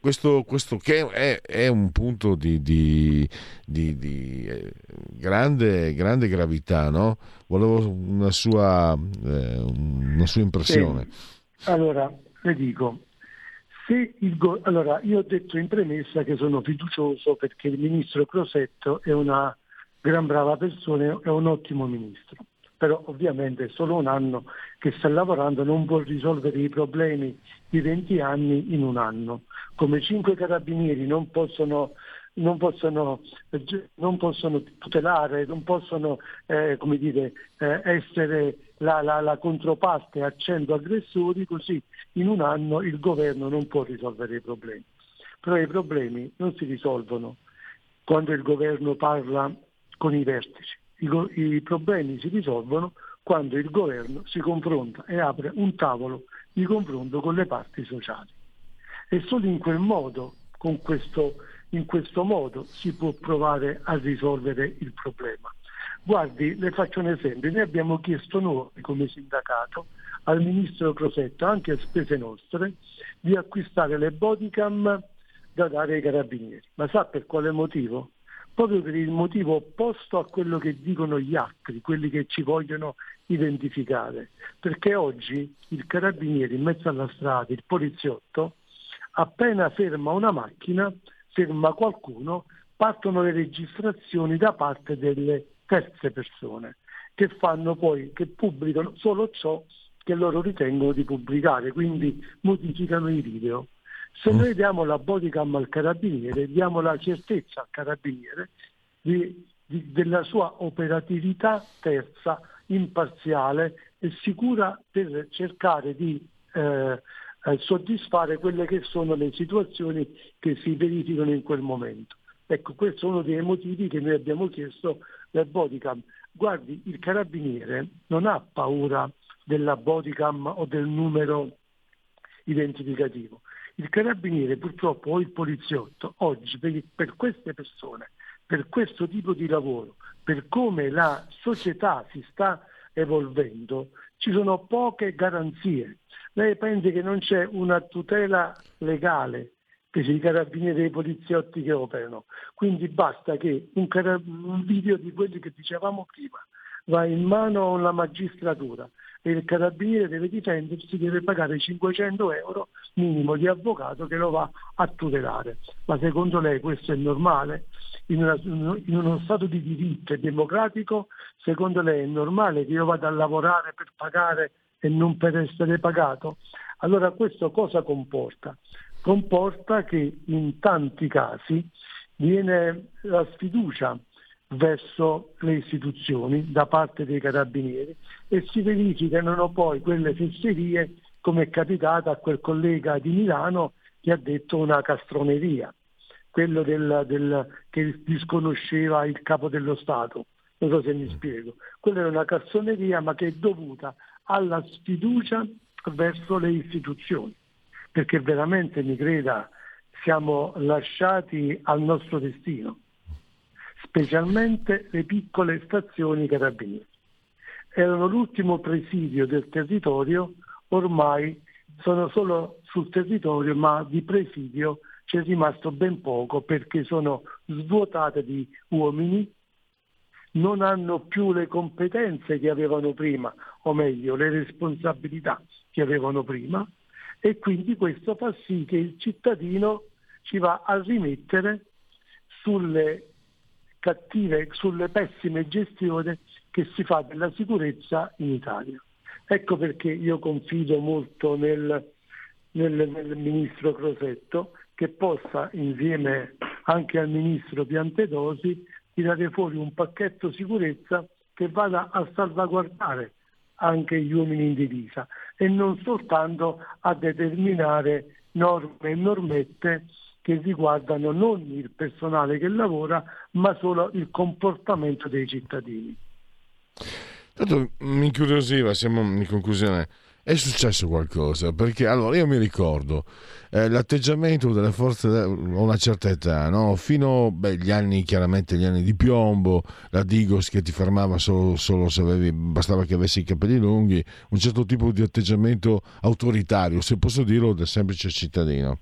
questo, questo che è, è, un punto di, di, di, di eh, grande, grande grande gravità, no? Volevo una sua, eh, una sua impressione. Sì. Allora, le dico, se il go- allora, io ho detto in premessa che sono fiducioso perché il ministro Crosetto è una gran brava persona, è un ottimo ministro. Però ovviamente è solo un anno che sta lavorando, non può risolvere i problemi di 20 anni in un anno. Come cinque carabinieri non possono non possono, non possono tutelare, non possono eh, dire, eh, essere la, la, la, controparte a 100 aggressori, così in un anno il governo non può risolvere i problemi. Però i problemi non si risolvono quando il governo parla con i vertici, I, i problemi si risolvono quando il governo si confronta e apre un tavolo di confronto con le parti sociali. E solo in quel modo, con questo in questo modo si può provare a risolvere il problema. Guardi, le faccio un esempio, noi abbiamo chiesto noi come sindacato al ministro Crosetto, anche a spese nostre, di acquistare le bodycam da dare ai carabinieri. Ma sa per quale motivo? Proprio per il motivo opposto a quello che dicono gli altri, quelli che ci vogliono identificare. Perché oggi il carabiniere in mezzo alla strada, il poliziotto, appena ferma una macchina, ferma qualcuno, partono le registrazioni da parte delle terze persone che fanno poi, che pubblicano solo ciò che loro ritengono di pubblicare, quindi modificano i video. Se mm. noi diamo la bodycam al carabiniere, diamo la certezza al carabiniere di, di, della sua operatività terza, imparziale e sicura per cercare di eh, soddisfare quelle che sono le situazioni che si verificano in quel momento. Ecco, questo è uno dei motivi che noi abbiamo chiesto del bodycam. Guardi, il carabiniere non ha paura della bodycam o del numero identificativo. Il carabiniere purtroppo o il poliziotto oggi per, per queste persone, per questo tipo di lavoro, per come la società si sta evolvendo, ci sono poche garanzie. Lei pensi che non c'è una tutela legale per i carabinieri e i poliziotti che operano? Quindi basta che un, carab- un video di quelli che dicevamo prima va in mano alla magistratura, il carabiniere deve difendersi, deve pagare 500 euro minimo di avvocato che lo va a tutelare. Ma secondo lei questo è normale? In, una, in uno Stato di diritto e democratico, secondo lei è normale che io vada a lavorare per pagare e non per essere pagato? Allora questo cosa comporta? Comporta che in tanti casi viene la sfiducia verso le istituzioni da parte dei carabinieri e si verificano poi quelle fesserie come è capitato a quel collega di Milano che ha detto una castroneria, quello del, del, che disconosceva il capo dello Stato. Non so se mi spiego. Quella è una castroneria ma che è dovuta alla sfiducia verso le istituzioni, perché veramente mi creda siamo lasciati al nostro destino specialmente le piccole stazioni carabinieri. Erano l'ultimo presidio del territorio, ormai sono solo sul territorio, ma di presidio c'è rimasto ben poco perché sono svuotate di uomini, non hanno più le competenze che avevano prima, o meglio le responsabilità che avevano prima, e quindi questo fa sì che il cittadino ci va a rimettere sulle cattive, sulle pessime gestioni che si fa della sicurezza in Italia. Ecco perché io confido molto nel, nel, nel ministro Crosetto che possa, insieme anche al ministro Piantedosi, tirare fuori un pacchetto sicurezza che vada a salvaguardare anche gli uomini in divisa e non soltanto a determinare norme e normette che riguardano non il personale che lavora, ma solo il comportamento dei cittadini. Tanto mi incuriosiva, siamo in conclusione, è successo qualcosa? Perché allora io mi ricordo eh, l'atteggiamento delle forze a una certa età, no? fino agli anni, chiaramente gli anni di piombo, la Digos che ti fermava solo, solo se avevi, bastava che avessi i capelli lunghi, un certo tipo di atteggiamento autoritario, se posso dirlo, del semplice cittadino.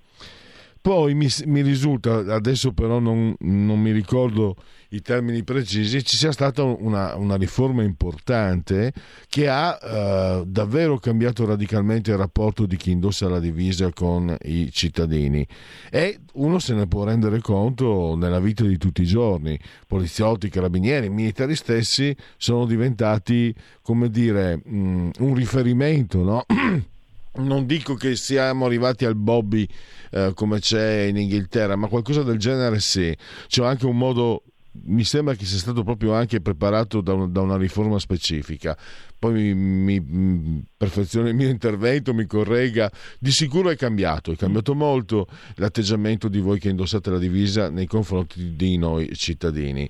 Poi mi, mi risulta, adesso però non, non, mi ricordo i termini precisi, ci sia stata una, una riforma importante che ha eh, davvero cambiato radicalmente il rapporto di chi indossa la divisa con i cittadini e uno se ne può rendere conto nella vita di tutti i giorni. Poliziotti, carabinieri, militari stessi sono diventati, come dire, mh, mm, un riferimento, no? non dico che siamo arrivati al Bobby eh, come c'è in Inghilterra, ma qualcosa del genere sì. C'è anche un modo mi sembra che sia stato proprio anche preparato da, un, da una riforma specifica. Poi mi, mi perfezione il mio intervento, mi corregga. Di sicuro è cambiato, è cambiato molto l'atteggiamento di voi che indossate la divisa nei confronti di noi cittadini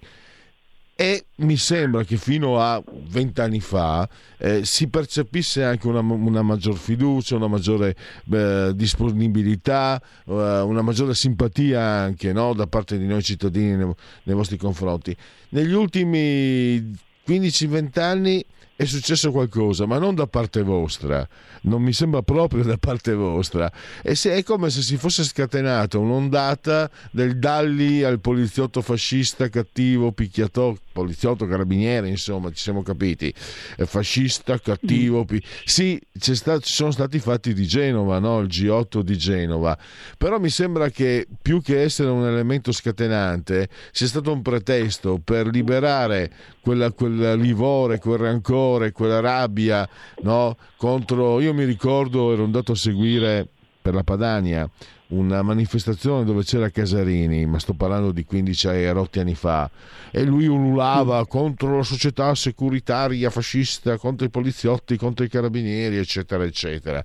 e mi sembra che fino a vent'anni fa eh, si percepisse anche una, una, maggior fiducia, una maggiore eh, disponibilità, eh, una maggiore simpatia anche no, da parte di noi cittadini nei, nei vostri confronti. Negli ultimi 15-20 anni è successo qualcosa, ma non da parte vostra, non mi sembra proprio da parte vostra. E se è come se si fosse scatenata un'ondata del Dalli al poliziotto fascista cattivo, picchiatore, poliziotto carabiniere, insomma, ci siamo capiti. Fascista, cattivo, pi... sì, sta... ci sono stati i fatti di Genova, no? il G8 di Genova, però mi sembra che più che essere un elemento scatenante sia stato un pretesto per liberare quella, quel livore, quel rancore, quella rabbia no? contro... Io mi ricordo, ero andato a seguire per la Padania una manifestazione dove c'era Casarini, ma sto parlando di 15 rotti anni fa, e lui ululava contro la società securitaria fascista, contro i poliziotti, contro i carabinieri, eccetera, eccetera.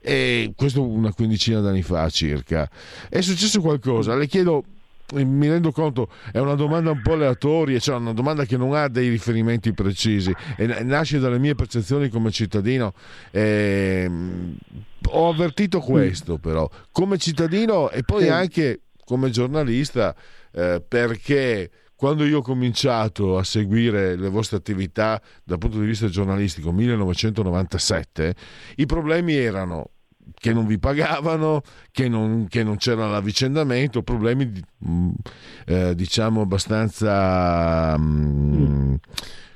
E questo una quindicina d'anni fa circa. È successo qualcosa, le chiedo mi rendo conto, è una domanda un po' aleatoria, cioè una domanda che non ha dei riferimenti precisi. E nasce dalle mie percezioni come cittadino. Eh, ho avvertito questo però, come cittadino e poi anche come giornalista, eh, perché quando io ho cominciato a seguire le vostre attività dal punto di vista giornalistico, 1997, i problemi erano che non vi pagavano, che non, che non c'era l'avvicendamento, problemi mm, eh, diciamo abbastanza, mh, mm,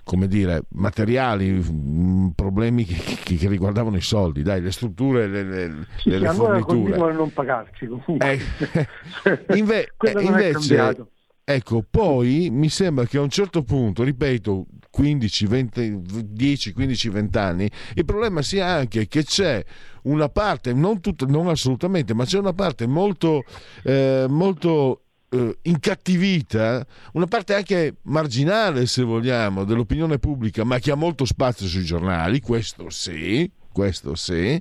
come dire, materiali, mh, problemi che, che, che, riguardavano i soldi, dai, le strutture, le, le, sì, le sì, allora forniture. continuano a non pagarci comunque. Eh, inve- invece. Ecco, poi mi sembra che a un certo punto, ripeto, 15, 20, 10, 15, 20 anni, il problema sia anche che c'è una parte, non, tutta, non assolutamente, ma c'è una parte molto, eh, molto eh, incattivita, una parte anche marginale, se vogliamo, dell'opinione pubblica, ma che ha molto spazio sui giornali, questo sì, questo sì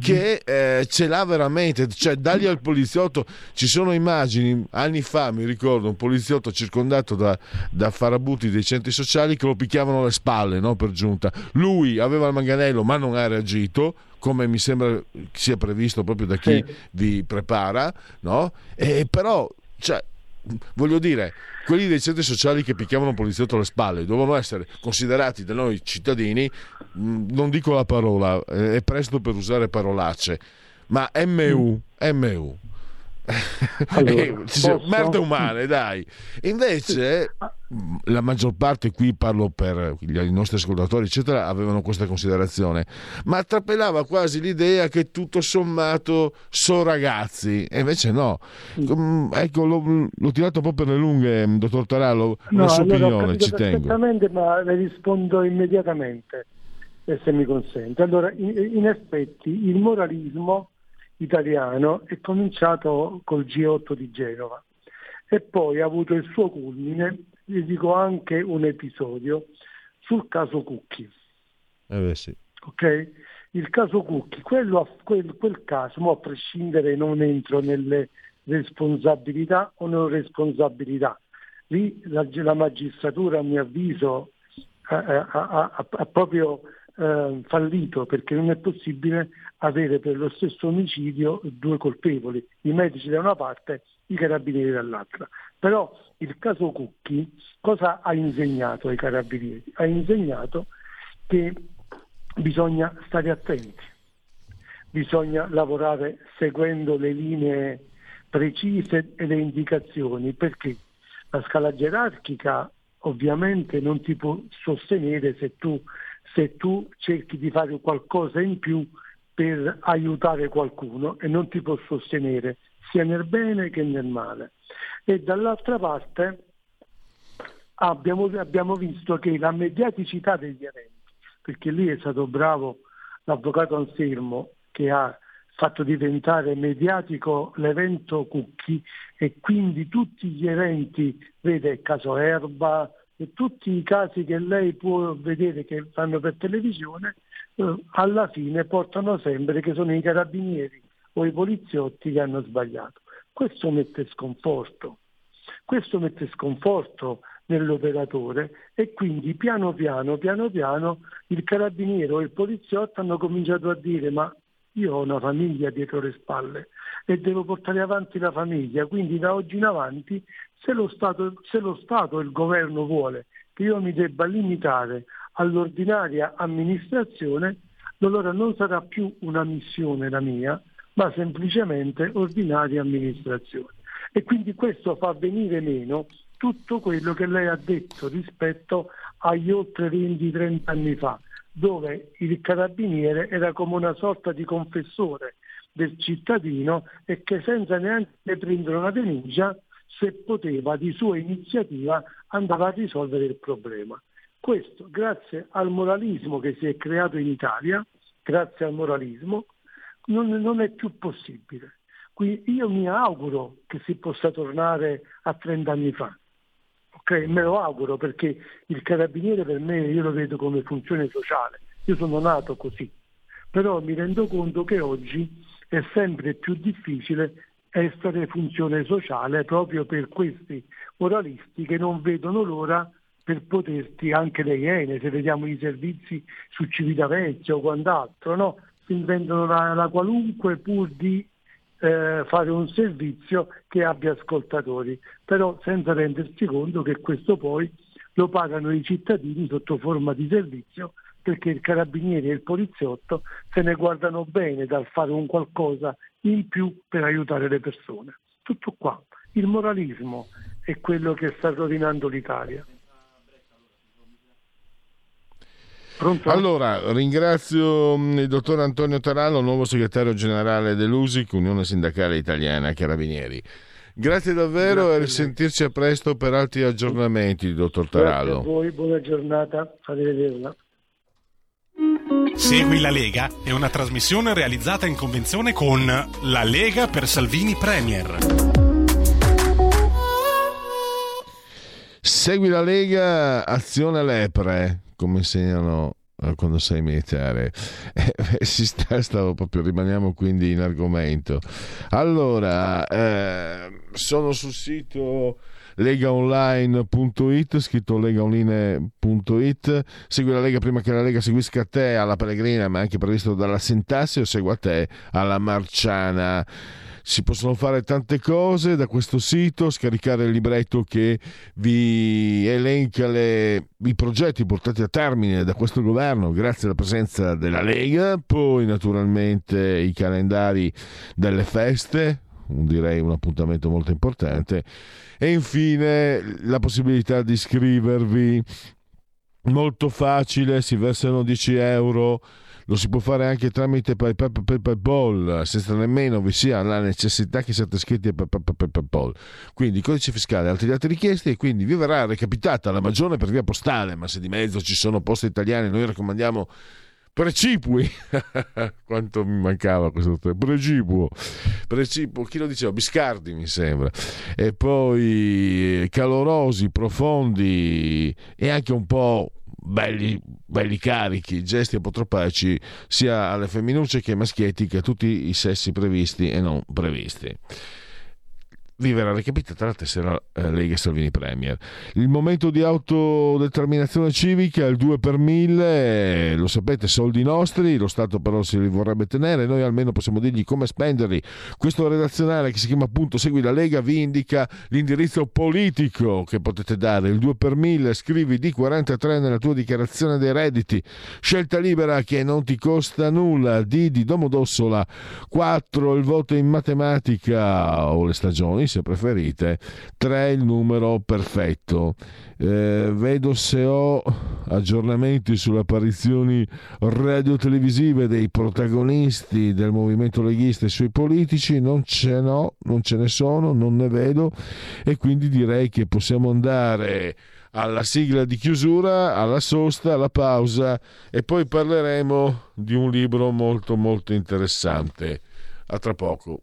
che eh, ce l'ha veramente, cioè dagli al poliziotto, ci sono immagini, anni fa mi ricordo un poliziotto circondato da, da farabuti dei centri sociali che lo picchiavano alle spalle no, per giunta, lui aveva il manganello ma non ha reagito, come mi sembra sia previsto proprio da chi Sì. vi prepara, no? E però, cioè, voglio dire, quelli dei centri sociali che picchiavano un poliziotto alle spalle dovevano essere considerati da noi cittadini, non dico la parola, eh, è presto per usare parolacce, ma MU, MU. Allora, Eh, merde umane, dai. Invece, la maggior parte, qui parlo per i nostri ascoltatori, eccetera, avevano questa considerazione, ma trapelava quasi l'idea che tutto sommato sono ragazzi, e invece no. Mm, Ecco, l'ho, l'ho tirato un po' per le lunghe, mm, dottor Tarallo, la No, sua allora opinione, ci tengo. perfettamente, ma le rispondo immediatamente, se mi consente. Allora, in, in effetti il moralismo italiano è cominciato col G8 di Genova e poi ha avuto il suo culmine, vi dico anche un episodio, sul caso Cucchi. Eh sì. ok? Il caso Cucchi, quello, quel, quel caso, a prescindere non entro nelle responsabilità o non responsabilità, lì la, la magistratura a mio avviso ha, ha- ha- ha proprio eh, fallito perché non è possibile avere per lo stesso omicidio due colpevoli, i medici da una parte, i carabinieri dall'altra. Però il caso Cucchi cosa ha insegnato ai carabinieri? Ha insegnato che bisogna stare attenti, bisogna lavorare seguendo le linee precise e le indicazioni, perché la scala gerarchica ovviamente non ti può sostenere se tu, se tu cerchi di fare qualcosa in più per aiutare qualcuno e non ti può sostenere sia nel bene che nel male. E dall'altra parte abbiamo, abbiamo visto che la mediaticità degli eventi, perché lì è stato bravo l'avvocato Anselmo che ha fatto diventare mediatico l'evento Cucchi e quindi tutti gli eventi, vede caso Erba e tutti i casi che lei può vedere che fanno per televisione, eh, alla fine portano sempre che sono i carabinieri o i poliziotti che hanno sbagliato. Questo mette sconforto. Questo mette sconforto nell'operatore e quindi piano piano, piano piano il carabiniere o il poliziotto hanno cominciato a dire ma io ho una famiglia dietro le spalle e devo portare avanti la famiglia, quindi da oggi in avanti se lo Stato, se lo Stato e il governo vuole che io mi debba limitare all'ordinaria amministrazione, allora non sarà più una missione la mia, ma semplicemente ordinaria amministrazione. E quindi questo fa venire meno tutto quello che lei ha detto rispetto agli oltre 20-30 anni fa, dove il carabiniere era come una sorta di confessore del cittadino e che senza neanche prendere una denuncia, se poteva di sua iniziativa andava a risolvere il problema. Questo grazie al moralismo che si è creato in Italia, grazie al moralismo, non, non è più possibile. Quindi io mi auguro che si possa tornare a 30 anni fa. Ok, me lo auguro perché il carabiniere per me io lo vedo come funzione sociale. Io sono nato così. Però mi rendo conto che oggi è sempre più difficile essere funzione sociale proprio per questi moralisti che non vedono l'ora per poterti anche le Iene, se vediamo i servizi su Civitavecchia o quant'altro, no? si inventano la, la qualunque pur di eh, fare un servizio che abbia ascoltatori, però senza rendersi conto che questo poi lo pagano i cittadini sotto forma di servizio perché il carabiniere e il poliziotto se ne guardano bene dal fare un qualcosa in più per aiutare le persone. Tutto qua. Il moralismo è quello che sta rovinando l'Italia. Pronto? Allora, ringrazio mm, il dottor Antonio Tarallo, nuovo segretario generale dell'USIC, Unione Sindacale Italiana Carabinieri. Grazie davvero Grazie e lei. sentirci a presto per altri aggiornamenti, dottor Grazie a Tarallo. voi, buona giornata, arrivederla. Segui la Lega è una trasmissione realizzata in convenzione con La Lega per Salvini Premier. Segui la Lega, azione lepre, come insegnano eh, quando sei militare. Eh, si sta, stavo proprio, rimaniamo quindi in argomento. Allora, eh, sono sul sito legaonline.it, scritto legaonline.it. Segui la Lega prima che la Lega seguisca te alla Pellegrina, ma anche previsto dalla Sintassi o segua te alla Marciana. Si possono fare tante cose da questo sito, scaricare il libretto che vi elenca le- i progetti portati a termine da questo governo grazie alla presenza della Lega, poi naturalmente i calendari delle feste, direi un appuntamento molto importante, e infine la possibilità di iscrivervi molto facile, si versano 10 euro. Lo si può fare anche tramite PayPal, PayPal, senza nemmeno vi sia la necessità che siate iscritti a PayPal. Quindi codice fiscale, altri dati richiesti e quindi vi verrà recapitata la magione per via postale, ma se di mezzo ci sono poste italiane, noi raccomandiamo precipui. Quanto mi mancava questo termine? Precipuo. Precipuo, chi lo diceva? Biscardi mi sembra. E poi eh, calorosi, profondi e anche un po' belli, belli carichi, gesti apotropaci sia alle femminucce che ai maschietti che a tutti i sessi previsti e non previsti. Vi verrà recapitata la tessera eh, Lega Salvini Premier. Il momento di autodeterminazione civica, il 2 per 1000, eh, lo sapete, soldi nostri, lo Stato però si li vorrebbe tenere, noi almeno possiamo dirgli come spenderli. Questo redazionale che si chiama appunto Segui la Lega vi indica l'indirizzo politico che potete dare, il 2 per 1000, scrivi D43 nella tua dichiarazione dei redditi, scelta libera che non ti costa nulla, D di Domodossola, 4 il voto in matematica o le stagioni se preferite, 3 il numero perfetto. Eh, vedo se ho aggiornamenti sulle apparizioni radio-televisive dei protagonisti del movimento leghista e sui politici, non ce n'ho, non ce ne sono, non ne vedo e quindi direi che possiamo andare alla sigla di chiusura, alla sosta, alla pausa e poi parleremo di un libro molto molto interessante. A tra poco.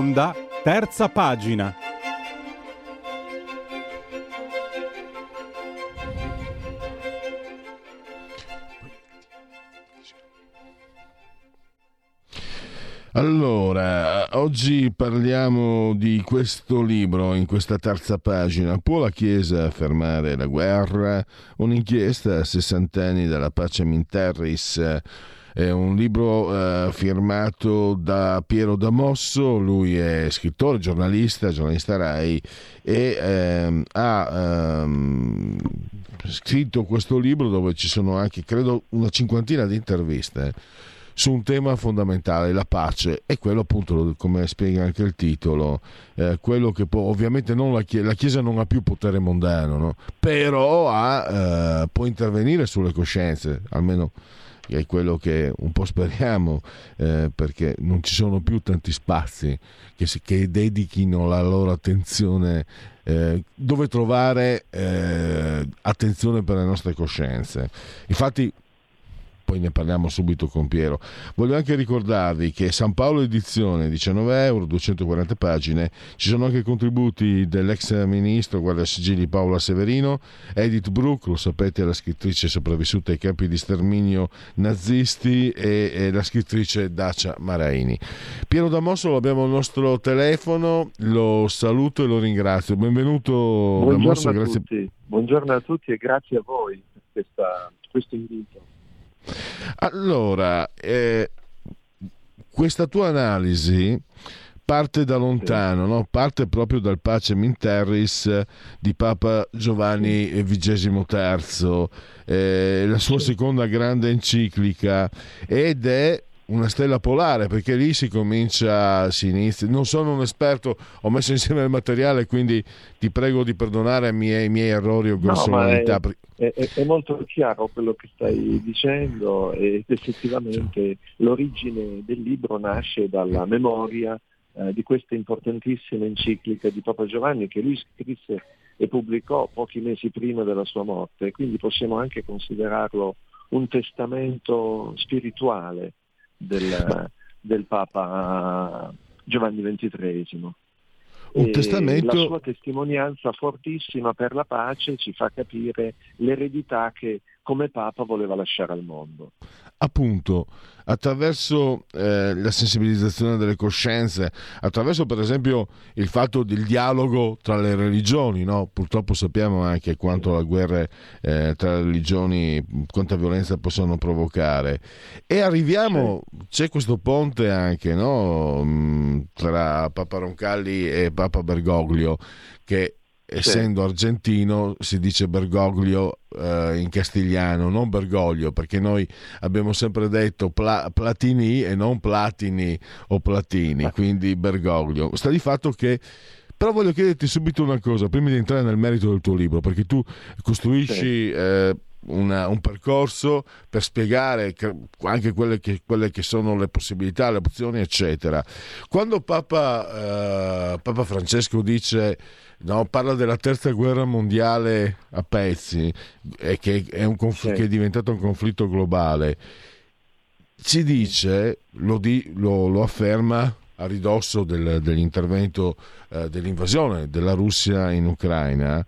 Onda, terza pagina. Allora, oggi parliamo di questo libro in questa terza pagina. Può la Chiesa fermare la guerra? Un'inchiesta a 60 anni dalla pace Minterris. È un libro eh, firmato da Piero Damosso, lui è scrittore, giornalista, giornalista RAI e ehm, ha ehm, scritto questo libro dove ci sono anche, credo, una cinquantina di interviste su un tema fondamentale, la pace, e quello appunto, come spiega anche il titolo, eh, quello che può, ovviamente la, Chiesa, la, Chiesa, non ha più potere mondano, no? però ha, eh, può intervenire sulle coscienze, almeno è quello che un po' speriamo, eh, perché non ci sono più tanti spazi che, si, che dedichino la loro attenzione eh, dove trovare eh, attenzione per le nostre coscienze. Infatti poi ne parliamo subito con Piero. Voglio anche ricordarvi che San Paolo Edizione 19 euro, 240 pagine, ci sono anche contributi dell'ex ministro guarda sigilli Paola Severino, Edith Brook, lo sapete, è la scrittrice sopravvissuta ai campi di sterminio nazisti e, e la scrittrice Dacia Maraini. Piero Damosso abbiamo al nostro telefono, lo saluto e lo ringrazio. Benvenuto Buongiorno Damosso, a grazie. tutti. Buongiorno a tutti e grazie a voi per questa, questo invito. Allora, eh, questa tua analisi parte da lontano, no? parte proprio dal Pace Minterris di Papa Giovanni XXIII, eh, la sua seconda grande enciclica, ed è una stella polare perché lì si comincia, si inizia. Non sono un esperto, ho messo insieme il materiale, quindi ti prego di perdonare i miei, i miei errori o grossolanità. No, è, è, è, molto chiaro quello che stai dicendo ed effettivamente l'origine del libro nasce dalla memoria eh, di questa importantissima enciclica di Papa Giovanni che lui scrisse e pubblicò pochi mesi prima della sua morte, quindi possiamo anche considerarlo un testamento spirituale del, del Papa Giovanni XXIII. Un testamento... La sua testimonianza fortissima per la pace ci fa capire l'eredità che come Papa voleva lasciare al mondo. Appunto, attraverso eh, la sensibilizzazione delle coscienze, attraverso per esempio il fatto del dialogo tra le religioni, no? purtroppo sappiamo anche quanto le guerre eh, tra le religioni, quanta violenza possono provocare. E arriviamo, c'è questo ponte anche no? Mm, tra Papa Roncalli e Papa Bergoglio, che essendo argentino si dice Bergoglio eh, in castigliano, non Bergoglio, perché noi abbiamo sempre detto pla- Platini e non Platini o Platini, quindi Bergoglio. Sta di fatto che però voglio chiederti subito una cosa, prima di entrare nel merito del tuo libro, perché tu costruisci eh, una, un percorso per spiegare anche quelle che, quelle che, sono le possibilità, le opzioni, eccetera. Quando Papa, eh, Papa Francesco dice, no, parla della terza guerra mondiale a pezzi e che è, conf- sì. che è diventato un conflitto globale, ci dice, lo, di, lo, lo afferma a ridosso del, dell'intervento eh, dell'invasione della Russia in Ucraina,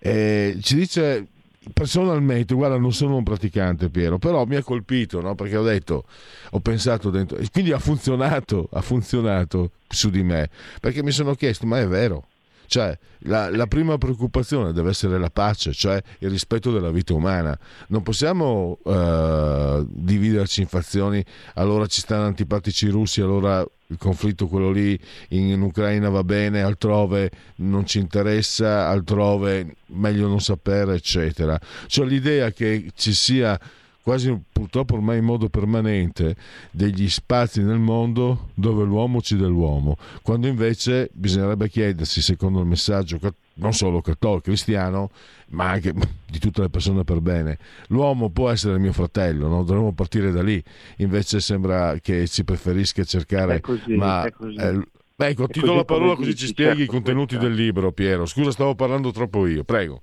eh, ci dice personalmente, guarda, non sono un praticante, Piero, però mi ha colpito, no? perché ho detto, ho pensato dentro, quindi ha funzionato, ha funzionato su di me, perché mi sono chiesto, ma è vero? Cioè, la, la, prima preoccupazione deve essere la pace, cioè il rispetto della vita umana. Non possiamo uh, dividerci in fazioni, allora ci stanno antipatici russi, allora il conflitto quello lì in Ucraina va bene, altrove non ci interessa, altrove meglio non sapere, eccetera. Cioè l'idea che ci sia quasi purtroppo ormai in modo permanente degli spazi nel mondo dove l'uomo uccide l'uomo, quando invece bisognerebbe chiedersi, secondo il messaggio non solo cattolico, cristiano, ma anche di tutte le persone per bene, l'uomo può essere il mio fratello, no? dovremmo partire da lì, invece sembra che si preferisca cercare... È così, ma, è così. Eh, ecco, ti do la parola così ci spieghi i contenuti del libro, Piero. Scusa, stavo parlando troppo io, prego.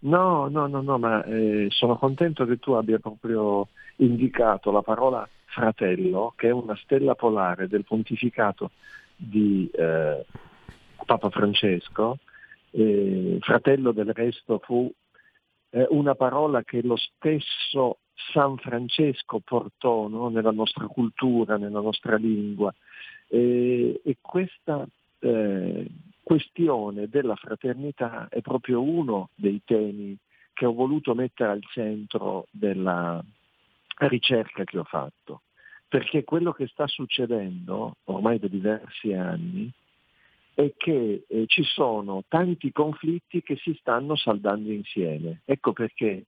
No, no, no, no, ma eh, sono contento che tu abbia proprio indicato la parola fratello, che è una stella polare del pontificato di eh, Papa Francesco. Eh, fratello del resto fu eh, una parola che lo stesso San Francesco portò no? nella nostra cultura, nella nostra lingua. e questa eh, questione della fraternità è proprio uno dei temi che ho voluto mettere al centro della ricerca che ho fatto, perché quello che sta succedendo ormai da diversi anni è che eh, ci sono tanti conflitti che si stanno saldando insieme. Ecco perché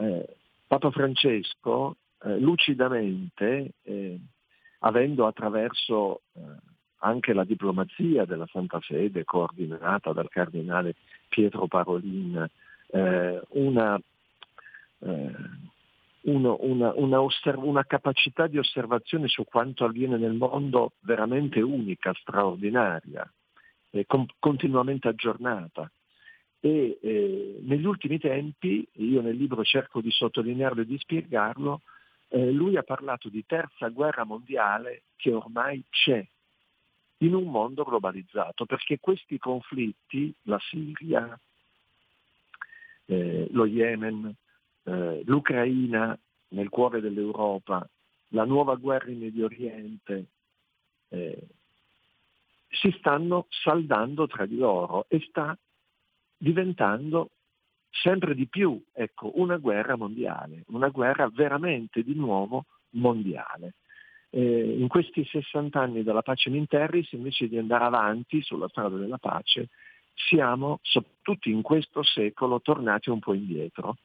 eh, Papa Francesco eh, lucidamente, eh, avendo attraverso eh, anche la diplomazia della Santa Fede, coordinata dal cardinale Pietro Parolin, eh, una, eh, uno, una, una, osserv- una, capacità di osservazione su quanto avviene nel mondo veramente unica, straordinaria, eh, com- continuamente aggiornata. E eh, negli ultimi tempi, io nel libro cerco di sottolinearlo e di spiegarlo, eh, lui ha parlato di terza guerra mondiale che ormai c'è, in un mondo globalizzato, perché questi conflitti, la Siria, eh, lo Yemen, eh, l'Ucraina nel cuore dell'Europa, la nuova guerra in Medio Oriente, eh, si stanno saldando tra di loro e sta diventando sempre di più ecco, una guerra mondiale, una guerra veramente di nuovo mondiale eh, in questi 60 anni della pace in Interris, invece di andare avanti sulla strada della pace, siamo, soprattutto in questo secolo, tornati un po' indietro.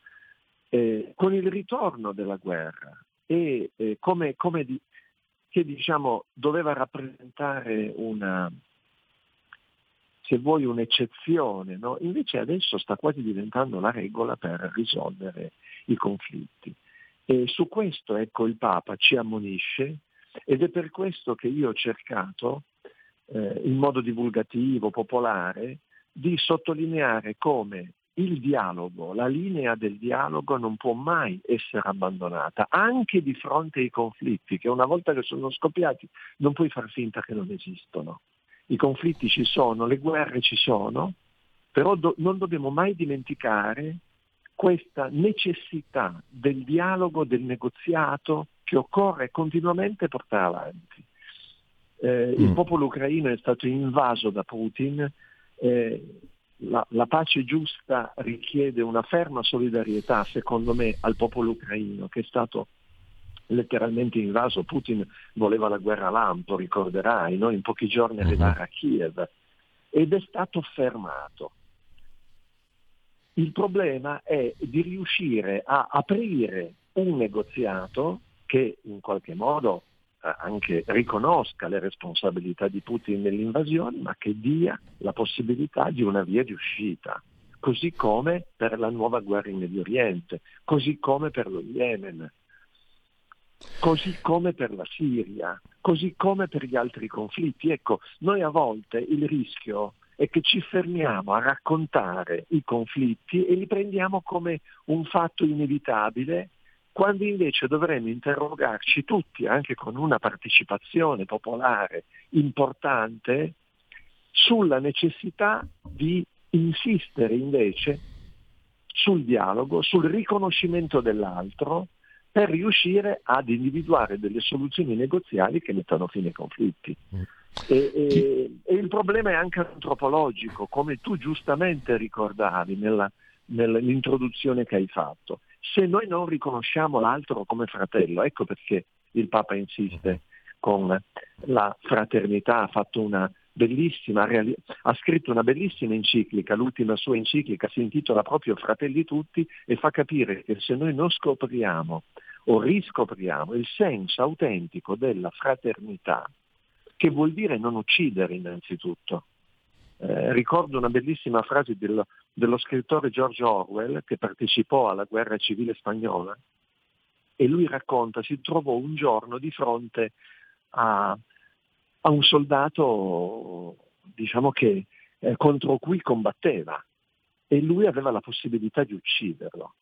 Eh, con il ritorno della guerra e eh, come, come di, che diciamo, doveva rappresentare una, se vuoi, un'eccezione, no? invece adesso sta quasi diventando la regola per risolvere i conflitti. E su questo ecco, il Papa ci ammonisce ed è per questo che io ho cercato, eh, in modo divulgativo, popolare, di sottolineare come il dialogo, la linea del dialogo non può mai essere abbandonata, anche di fronte ai conflitti, che una volta che sono scoppiati non puoi far finta che non esistono. I conflitti ci sono, le guerre ci sono, però do- non dobbiamo mai dimenticare questa necessità del dialogo, del negoziato, che occorre continuamente portare avanti. Eh, mm. Il popolo ucraino è stato invaso da Putin, eh, la, la, pace giusta richiede una ferma solidarietà, secondo me, al popolo ucraino che è stato letteralmente invaso. Putin voleva la guerra lampo, ricorderai, no? in pochi giorni arrivare a Kiev ed è stato fermato. Il problema è di riuscire a aprire un negoziato che in qualche modo eh, anche riconosca le responsabilità di Putin nell'invasione, ma che dia la possibilità di una via di uscita. così come per la nuova guerra in Medio Oriente, così come per lo Yemen, così come per la Siria, così come per gli altri conflitti. Ecco, noi a volte il rischio è che ci fermiamo a raccontare i conflitti e li prendiamo come un fatto inevitabile, quando invece dovremmo interrogarci tutti, anche con una partecipazione popolare importante, sulla necessità di insistere invece sul dialogo, sul riconoscimento dell'altro, per riuscire ad individuare delle soluzioni negoziali che mettano fine ai conflitti. Mm. E, e, e, il problema è anche antropologico, come tu giustamente ricordavi nella, nell'introduzione che hai fatto. Se noi non riconosciamo l'altro come fratello, ecco perché il Papa insiste con la fraternità, ha fatto una bellissima, ha scritto una bellissima enciclica, l'ultima sua enciclica si intitola proprio Fratelli tutti e fa capire che se noi non scopriamo o riscopriamo il senso autentico della fraternità, che vuol dire non uccidere innanzitutto. Eh, ricordo una bellissima frase dello, dello scrittore George Orwell che partecipò alla guerra civile spagnola e lui racconta, si trovò un giorno di fronte a, a un soldato diciamo che, eh, contro cui combatteva e lui aveva la possibilità di ucciderlo.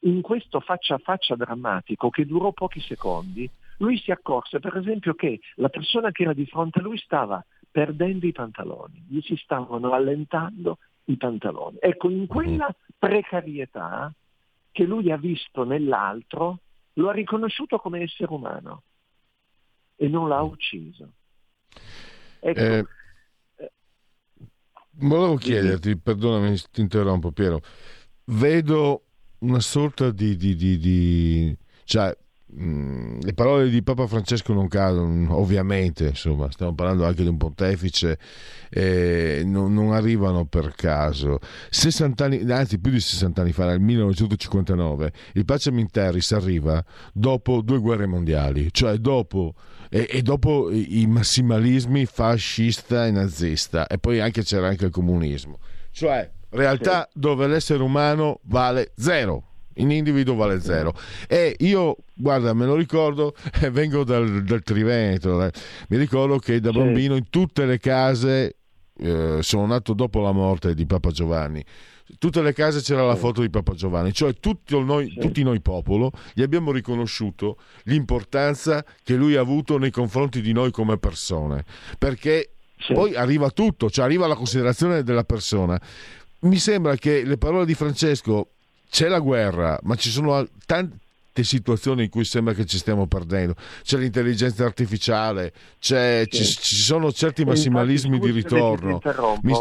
In questo faccia a faccia drammatico che durò pochi secondi, lui si accorse per esempio che la persona che era di fronte a lui stava perdendo i pantaloni, gli si stavano allentando i pantaloni. Ecco, in quella precarietà che lui ha visto nell'altro, lo ha riconosciuto come essere umano e non l'ha ucciso. Ecco, eh, volevo chiederti, perdonami, ti interrompo Piero, vedo una sorta di... di, di, di cioè, Mm, le parole di Papa Francesco non cadono, ovviamente, insomma, stiamo parlando anche di un pontefice, eh, non, non, arrivano per caso. 60 anni, anzi più di 60 anni fa, nel 1959, il Pacem Terris arriva dopo due guerre mondiali, cioè dopo, e, e dopo i massimalismi fascista e nazista, e poi anche c'era anche il comunismo, cioè realtà dove l'essere umano vale zero in individuo vale zero. E io, guarda, me lo ricordo, eh, vengo dal, dal Triveneto, eh. mi ricordo che da bambino in tutte le case, eh, sono nato dopo la morte di Papa Giovanni, tutte le case c'era la foto di Papa Giovanni, cioè noi, tutti noi popolo gli abbiamo riconosciuto l'importanza che lui ha avuto nei confronti di noi come persone, perché poi arriva tutto, cioè arriva la considerazione della persona. Mi sembra che le parole di Francesco c'è la guerra, ma ci sono tante situazioni in cui sembra che ci stiamo perdendo. C'è l'intelligenza artificiale, c'è, sì. ci, ci, sono certi massimalismi di ritorno. Mi,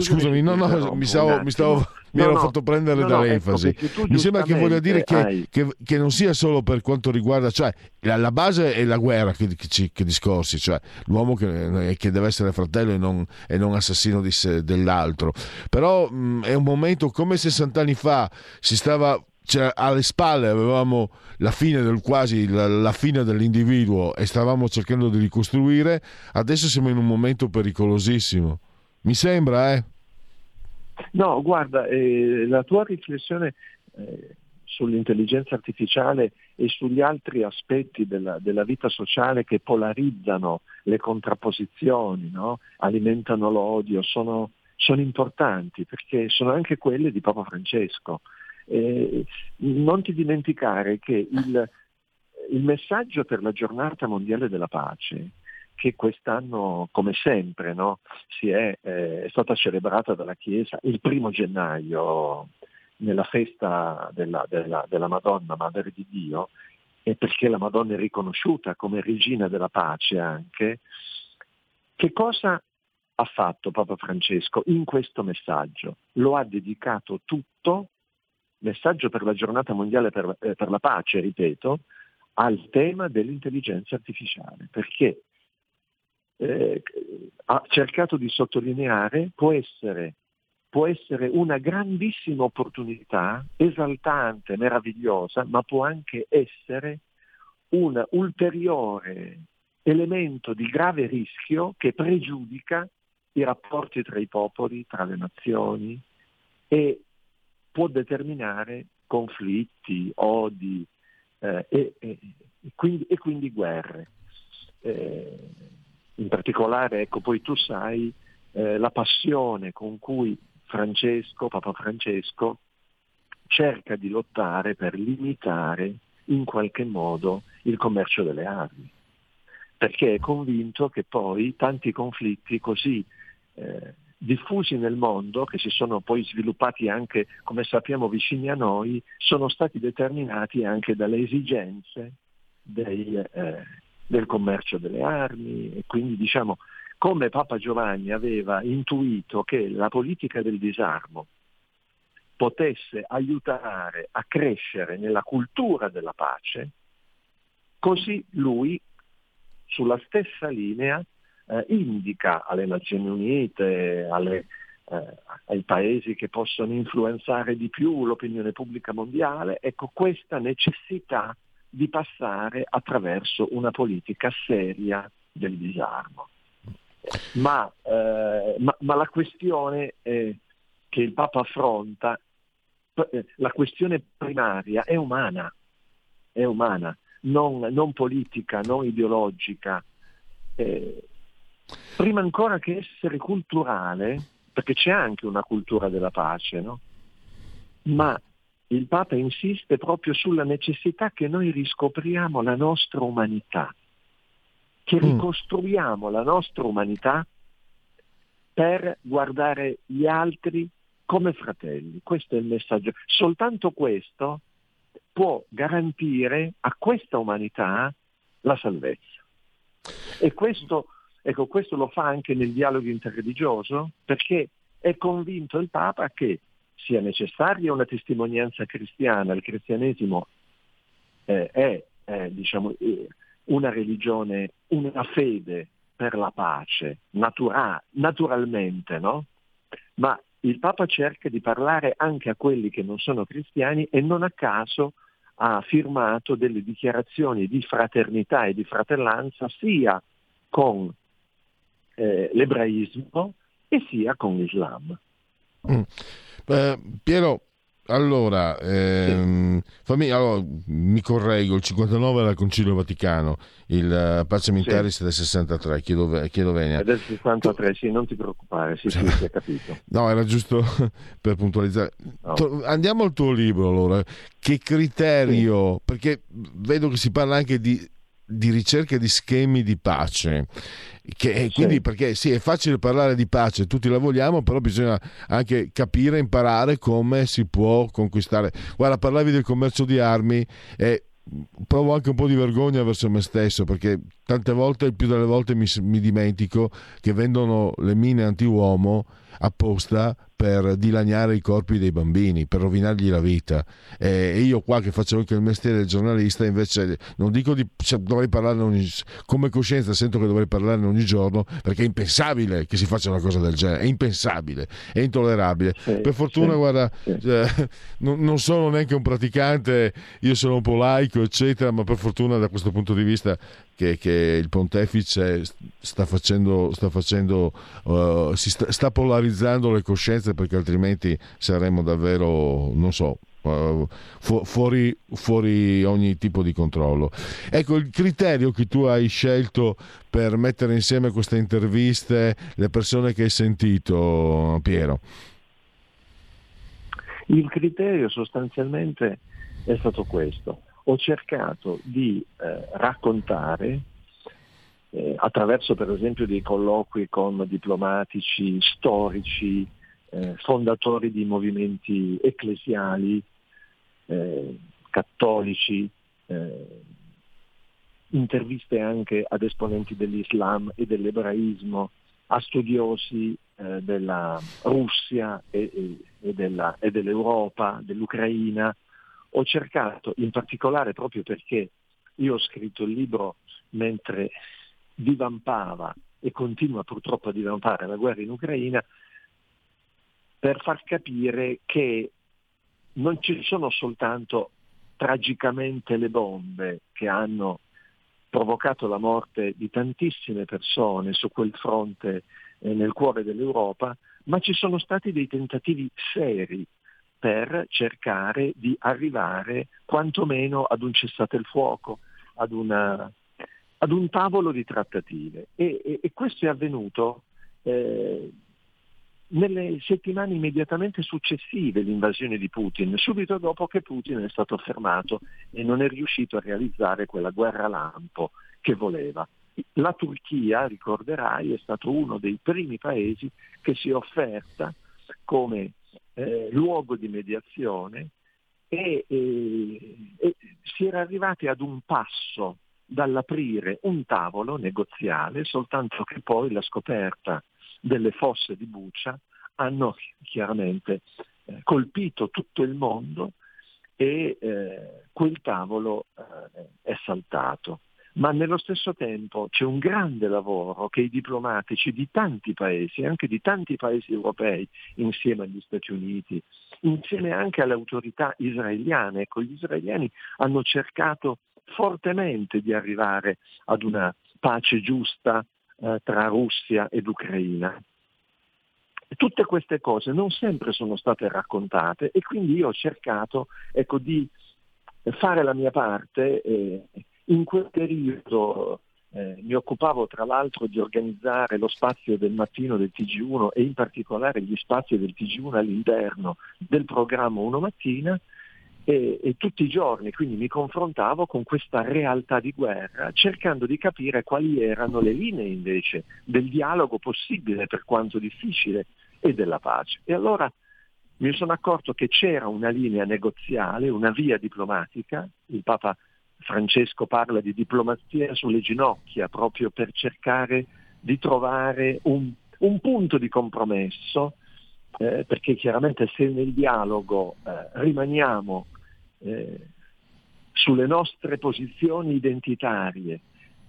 scusami, no, no, mi stavo, mi stavo mi no, ero no, fatto prendere no, dall'enfasi. Ecco, mi sembra che voglia dire che, che, che, non sia solo per quanto riguarda, cioè la, la base è la guerra che, che, discorsi, cioè l'uomo che, deve essere fratello e non, e non assassino di dell'altro. Però mh, è un momento come 60 anni fa si stava cioè, alle spalle avevamo la fine del quasi la, la, fine dell'individuo e stavamo cercando di ricostruire, adesso siamo in un momento pericolosissimo. Mi sembra, eh? No, guarda, eh, la tua riflessione eh, sull'intelligenza artificiale e sugli altri aspetti della, della vita sociale che polarizzano le contrapposizioni, no? alimentano l'odio, sono, sono, importanti perché sono anche quelle di Papa Francesco. Eh, non ti dimenticare che il, il messaggio per la giornata mondiale della pace che quest'anno, come sempre, no, è, eh, è, stata celebrata dalla Chiesa il primo gennaio nella festa della, della, della Madonna, Madre di Dio, e perché la Madonna è riconosciuta come regina della pace anche, che cosa ha fatto Papa Francesco in questo messaggio? Lo ha dedicato tutto, messaggio per la giornata mondiale per, eh, per la pace, ripeto, al tema dell'intelligenza artificiale, perché eh, ha cercato di sottolineare può essere, può essere una grandissima opportunità, esaltante, meravigliosa, ma può anche essere un ulteriore elemento di grave rischio che pregiudica i rapporti tra i popoli, tra le nazioni, e può determinare conflitti, odi eh, e, e, quindi, e, quindi, guerre. Eh, in particolare, ecco, poi tu sai eh, la passione con cui Francesco, Papa Francesco, cerca di lottare per limitare in qualche modo il commercio delle armi, perché è convinto che poi tanti conflitti così eh, diffusi nel mondo, che si sono poi sviluppati anche, come sappiamo, vicini a noi, sono stati determinati anche dalle esigenze dei, eh, del commercio delle armi. E quindi diciamo come Papa Giovanni aveva intuito che la politica del disarmo potesse aiutare a crescere nella cultura della pace, così lui sulla stessa linea eh, indica alle Nazioni Unite, alle, eh, ai paesi che possono influenzare di più l'opinione pubblica mondiale, ecco questa necessità di passare attraverso una politica seria del disarmo. Ma, eh, ma, ma la questione che il Papa affronta, eh, la questione primaria è umana, è umana, non, non politica, non ideologica. Eh, prima ancora che essere culturale, perché c'è anche una cultura della pace, no? ma il Papa insiste proprio sulla necessità che noi riscopriamo la nostra umanità, che mm. ricostruiamo la nostra umanità per guardare gli altri come fratelli. Questo è il messaggio. Soltanto questo può garantire a questa umanità la salvezza. E questo, ecco, questo lo fa anche nel dialogo interreligioso perché è convinto il Papa che sia necessaria una testimonianza cristiana, il cristianesimo eh, è eh, diciamo, eh, una religione, una fede per la pace, natura- naturalmente, no? Ma il Papa cerca di parlare anche a quelli che non sono cristiani e non a caso ha firmato delle dichiarazioni di fraternità e di fratellanza sia con eh, l'ebraismo e sia con l'Islam. Mm. Eh, Piero, allora, ehm, fammi, allora, mi correggo, il 59 era il Concilio Vaticano, il uh, Pace Militaris sì. del 63, chiedo, chiedo venia. È del 63, sì, non ti preoccupare, sì, sì, si è capito. No, era giusto per puntualizzare. No. Andiamo al tuo libro allora, che criterio, sì. perché vedo che si parla anche di di ricerca di schemi di pace. Che, quindi, sì. perché sì, è facile parlare di pace, tutti la vogliamo, però bisogna anche capire, imparare come si può conquistare. Guarda, parlavi del commercio di armi e provo anche un po' di vergogna verso me stesso perché tante volte, il più delle volte mi, mi dimentico che vendono le mine anti-uomo apposta per dilaniare i corpi dei bambini, per rovinargli la vita. E io qua che faccio anche il mestiere del giornalista, invece non dico di cioè, dovrei parlarne ogni, come coscienza, sento che dovrei parlarne ogni giorno, perché è impensabile che si faccia una cosa del genere, è impensabile, è intollerabile. Sì, per fortuna, sì, guarda, sì. Cioè, non, non, sono neanche un praticante, io sono un po' laico, eccetera, ma per fortuna da questo punto di vista che, che il pontefice sta facendo, sta, facendo uh, sta, sta polarizzando le coscienze perché altrimenti saremmo davvero, non so, fu- fuori, fuori, ogni tipo di controllo. Ecco, il criterio che tu hai scelto per mettere insieme queste interviste, le persone che hai sentito, Piero. Il criterio sostanzialmente è stato questo. Ho cercato di eh, raccontare eh, attraverso per esempio dei colloqui con diplomatici, storici, eh, fondatori di movimenti ecclesiali, eh, cattolici, eh, interviste anche ad esponenti dell'Islam e dell'ebraismo, a studiosi eh, della Russia e, e, e, della, e dell'Europa, dell'Ucraina. Ho cercato, in particolare proprio perché io ho scritto il libro mentre divampava e continua purtroppo a divampare la guerra in Ucraina, per far capire che non ci sono soltanto tragicamente le bombe che hanno provocato la morte di tantissime persone su quel fronte eh, nel cuore dell'Europa, ma ci sono stati dei tentativi seri per cercare di arrivare quantomeno ad un cessate il fuoco, ad, una, ad un tavolo di trattative. E, e, e questo è avvenuto eh, nelle settimane immediatamente successive all'invasione di Putin, subito dopo che Putin è stato fermato e non è riuscito a realizzare quella guerra lampo che voleva. La Turchia, ricorderai, è stato uno dei primi paesi che si è offerta come eh, luogo di mediazione e, e, e si era arrivati ad un passo dall'aprire un tavolo negoziale, soltanto che poi la scoperta delle fosse di Bucia hanno chiaramente eh, colpito tutto il mondo e eh, quel tavolo eh, è saltato. Ma nello stesso tempo c'è un grande lavoro che i diplomatici di tanti paesi, anche di tanti paesi europei, insieme agli Stati Uniti, insieme anche alle autorità israeliane, ecco, gli israeliani hanno cercato fortemente di arrivare ad una pace giusta eh, tra Russia ed Ucraina. Tutte queste cose non sempre sono state raccontate e quindi io ho cercato ecco, di fare la mia parte. Eh, in quel periodo eh, mi occupavo tra l'altro di organizzare lo spazio del mattino del TG1 e in particolare gli spazi del TG1 all'interno del programma Uno Mattina e, e, tutti i giorni quindi mi confrontavo con questa realtà di guerra cercando di capire quali erano le linee invece del dialogo possibile per quanto difficile e della pace. E allora mi sono accorto che c'era una linea negoziale, una via diplomatica, il Papa Francesco parla di diplomazia sulle ginocchia proprio per cercare di trovare un, un punto di compromesso, eh, perché chiaramente se nel dialogo eh, rimaniamo eh, sulle nostre posizioni identitarie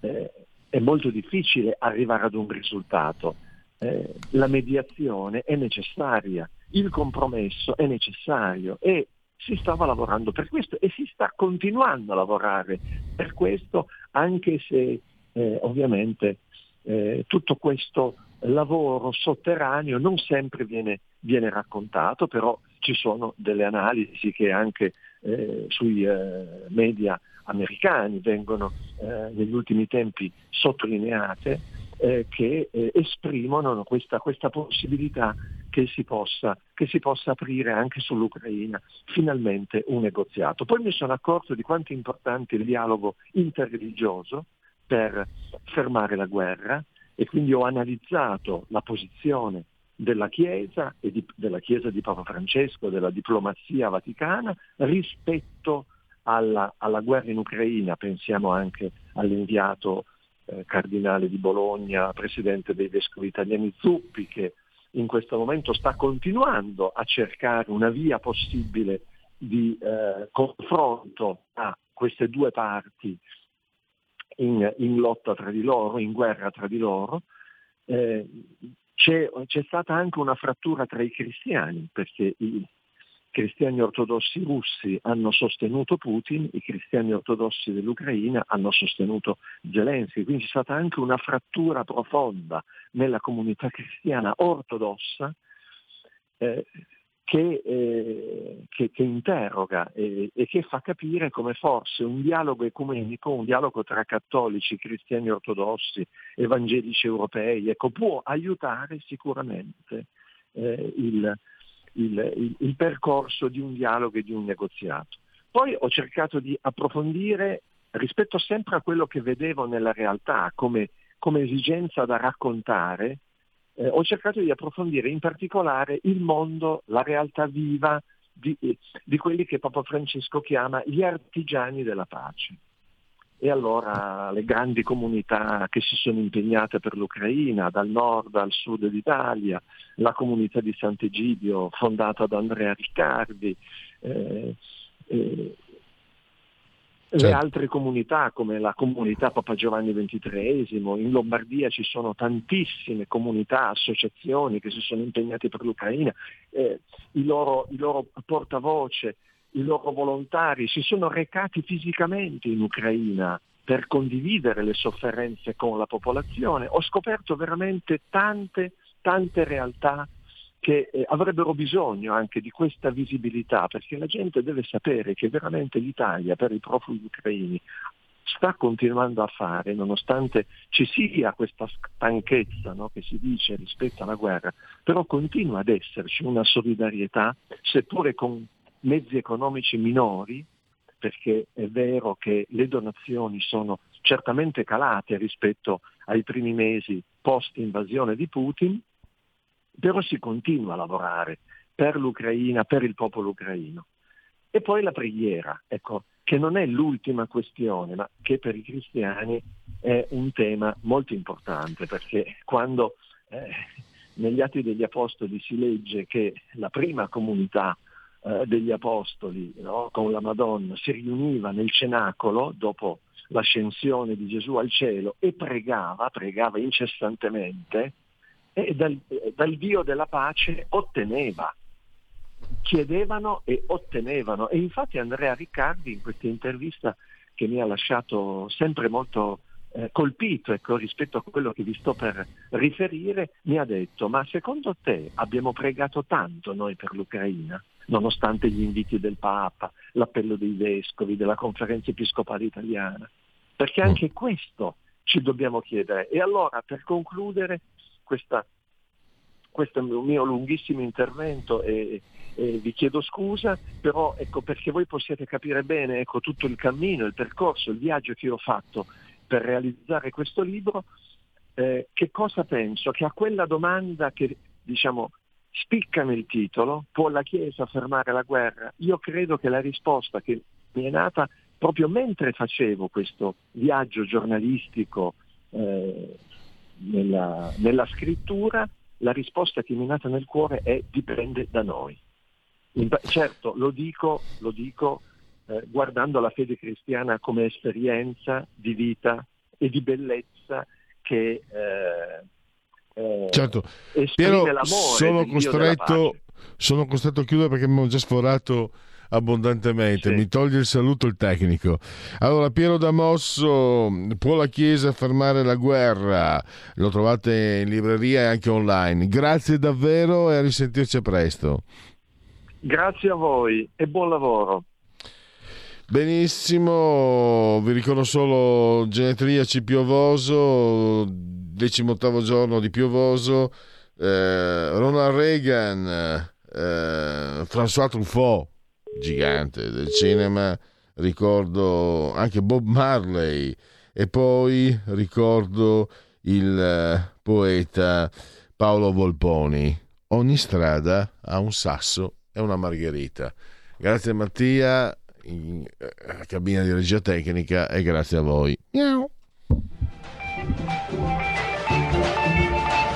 eh, è molto difficile arrivare ad un risultato. Eh, la mediazione è necessaria, il compromesso è necessario e si stava lavorando per questo e si sta continuando a lavorare per questo, anche se eh, ovviamente eh, tutto questo lavoro sotterraneo non sempre viene, viene, raccontato, però ci sono delle analisi che anche eh, sui eh, media americani vengono eh, negli ultimi tempi sottolineate eh, che esprimono questa, questa possibilità che si, possa, che si possa aprire anche sull'Ucraina finalmente un negoziato. Poi mi sono accorto di quanto è importante il dialogo interreligioso per fermare la guerra e quindi ho analizzato la posizione della Chiesa e di, della Chiesa di Papa Francesco, della diplomazia vaticana rispetto alla, alla guerra in Ucraina, pensiamo anche all'inviato eh, cardinale di Bologna, presidente dei vescovi italiani Zuppi, che in questo momento sta continuando a cercare una via possibile di eh, confronto a queste due parti in, in, lotta tra di loro, in guerra tra di loro. Eh, c'è, c'è, stata anche una frattura tra i cristiani, perché i, cristiani ortodossi russi hanno sostenuto Putin, i cristiani ortodossi dell'Ucraina hanno sostenuto Zelensky, quindi c'è stata anche una frattura profonda nella comunità cristiana ortodossa eh, che, eh, che, che, interroga e, e, che fa capire come forse un dialogo ecumenico, un dialogo tra cattolici, cristiani ortodossi, evangelici europei, ecco, può aiutare sicuramente eh, il, il, il, il percorso di un dialogo e di un negoziato. Poi ho cercato di approfondire rispetto sempre a quello che vedevo nella realtà come, come esigenza da raccontare, eh, ho cercato di approfondire in particolare il mondo, la realtà viva di, di quelli che Papa Francesco chiama gli artigiani della pace e allora le grandi comunità che si sono impegnate per l'Ucraina, dal nord al sud d'Italia, la comunità di Sant'Egidio fondata da Andrea Riccardi, eh, eh, certo. le altre comunità come la comunità Papa Giovanni XXIII, in Lombardia ci sono tantissime comunità, associazioni che si sono impegnate per l'Ucraina, eh, i, loro, i loro portavoce i loro volontari si sono recati fisicamente in Ucraina per condividere le sofferenze con la popolazione, ho scoperto veramente tante, tante realtà che eh, avrebbero bisogno anche di questa visibilità, perché la gente deve sapere che veramente l'Italia per i profughi ucraini sta continuando a fare, nonostante ci sia questa stanchezza no, che si dice rispetto alla guerra, però continua ad esserci una solidarietà, seppure con mezzi economici minori, perché è vero che le donazioni sono certamente calate rispetto ai primi mesi post invasione di Putin, però si continua a lavorare per l'Ucraina, per il popolo ucraino. E poi la preghiera, ecco, che non è l'ultima questione, ma che per i cristiani è un tema molto importante, perché quando eh, negli Atti degli Apostoli si legge che la prima comunità eh, degli Apostoli no, con la Madonna si riuniva nel cenacolo dopo l'ascensione di Gesù al cielo e pregava, pregava incessantemente, e dal, dal Dio della pace otteneva, chiedevano e ottenevano. E infatti Andrea Riccardi in questa intervista che mi ha lasciato sempre molto eh, colpito ecco, rispetto a quello che vi sto per riferire, mi ha detto ma secondo te abbiamo pregato tanto noi per l'Ucraina? Nonostante gli inviti del Papa, l'appello dei vescovi, della conferenza episcopale italiana. Perché anche questo ci dobbiamo chiedere. E allora, per concludere, questa, questo mio lunghissimo intervento e, e, vi chiedo scusa, però ecco, perché voi possiate capire bene ecco, tutto il cammino, il percorso, il viaggio che ho fatto per realizzare questo libro, eh, che cosa penso? Che a quella domanda che diciamo spicca nel titolo, può la Chiesa fermare la guerra? Io credo che la risposta che mi è nata proprio mentre facevo questo viaggio giornalistico eh, nella, nella, scrittura, la risposta che mi è nata nel cuore è dipende da noi. Certo, lo dico, lo dico eh, guardando la fede cristiana come esperienza di vita e di bellezza che eh, eh, certo. Piero, sono costretto, sono costretto a chiudere perché abbiamo già sforato abbondantemente. Sì. Mi toglie il saluto il tecnico. Allora, Piero Damosso, può la Chiesa fermare la guerra? Lo trovate in libreria e anche online. Grazie davvero e a risentirci presto. Grazie a voi e buon lavoro. Benissimo, vi ricordo solo Genetriaci Piovoso, decimottavo giorno di Piovoso, eh, Ronald Reagan, eh, François Truffaut, gigante del cinema, ricordo anche Bob Marley e poi ricordo il eh, poeta Paolo Volponi. Ogni strada ha un sasso e una margherita. Grazie Mattia, in eh, cabina di regia tecnica e grazie a voi. Miau.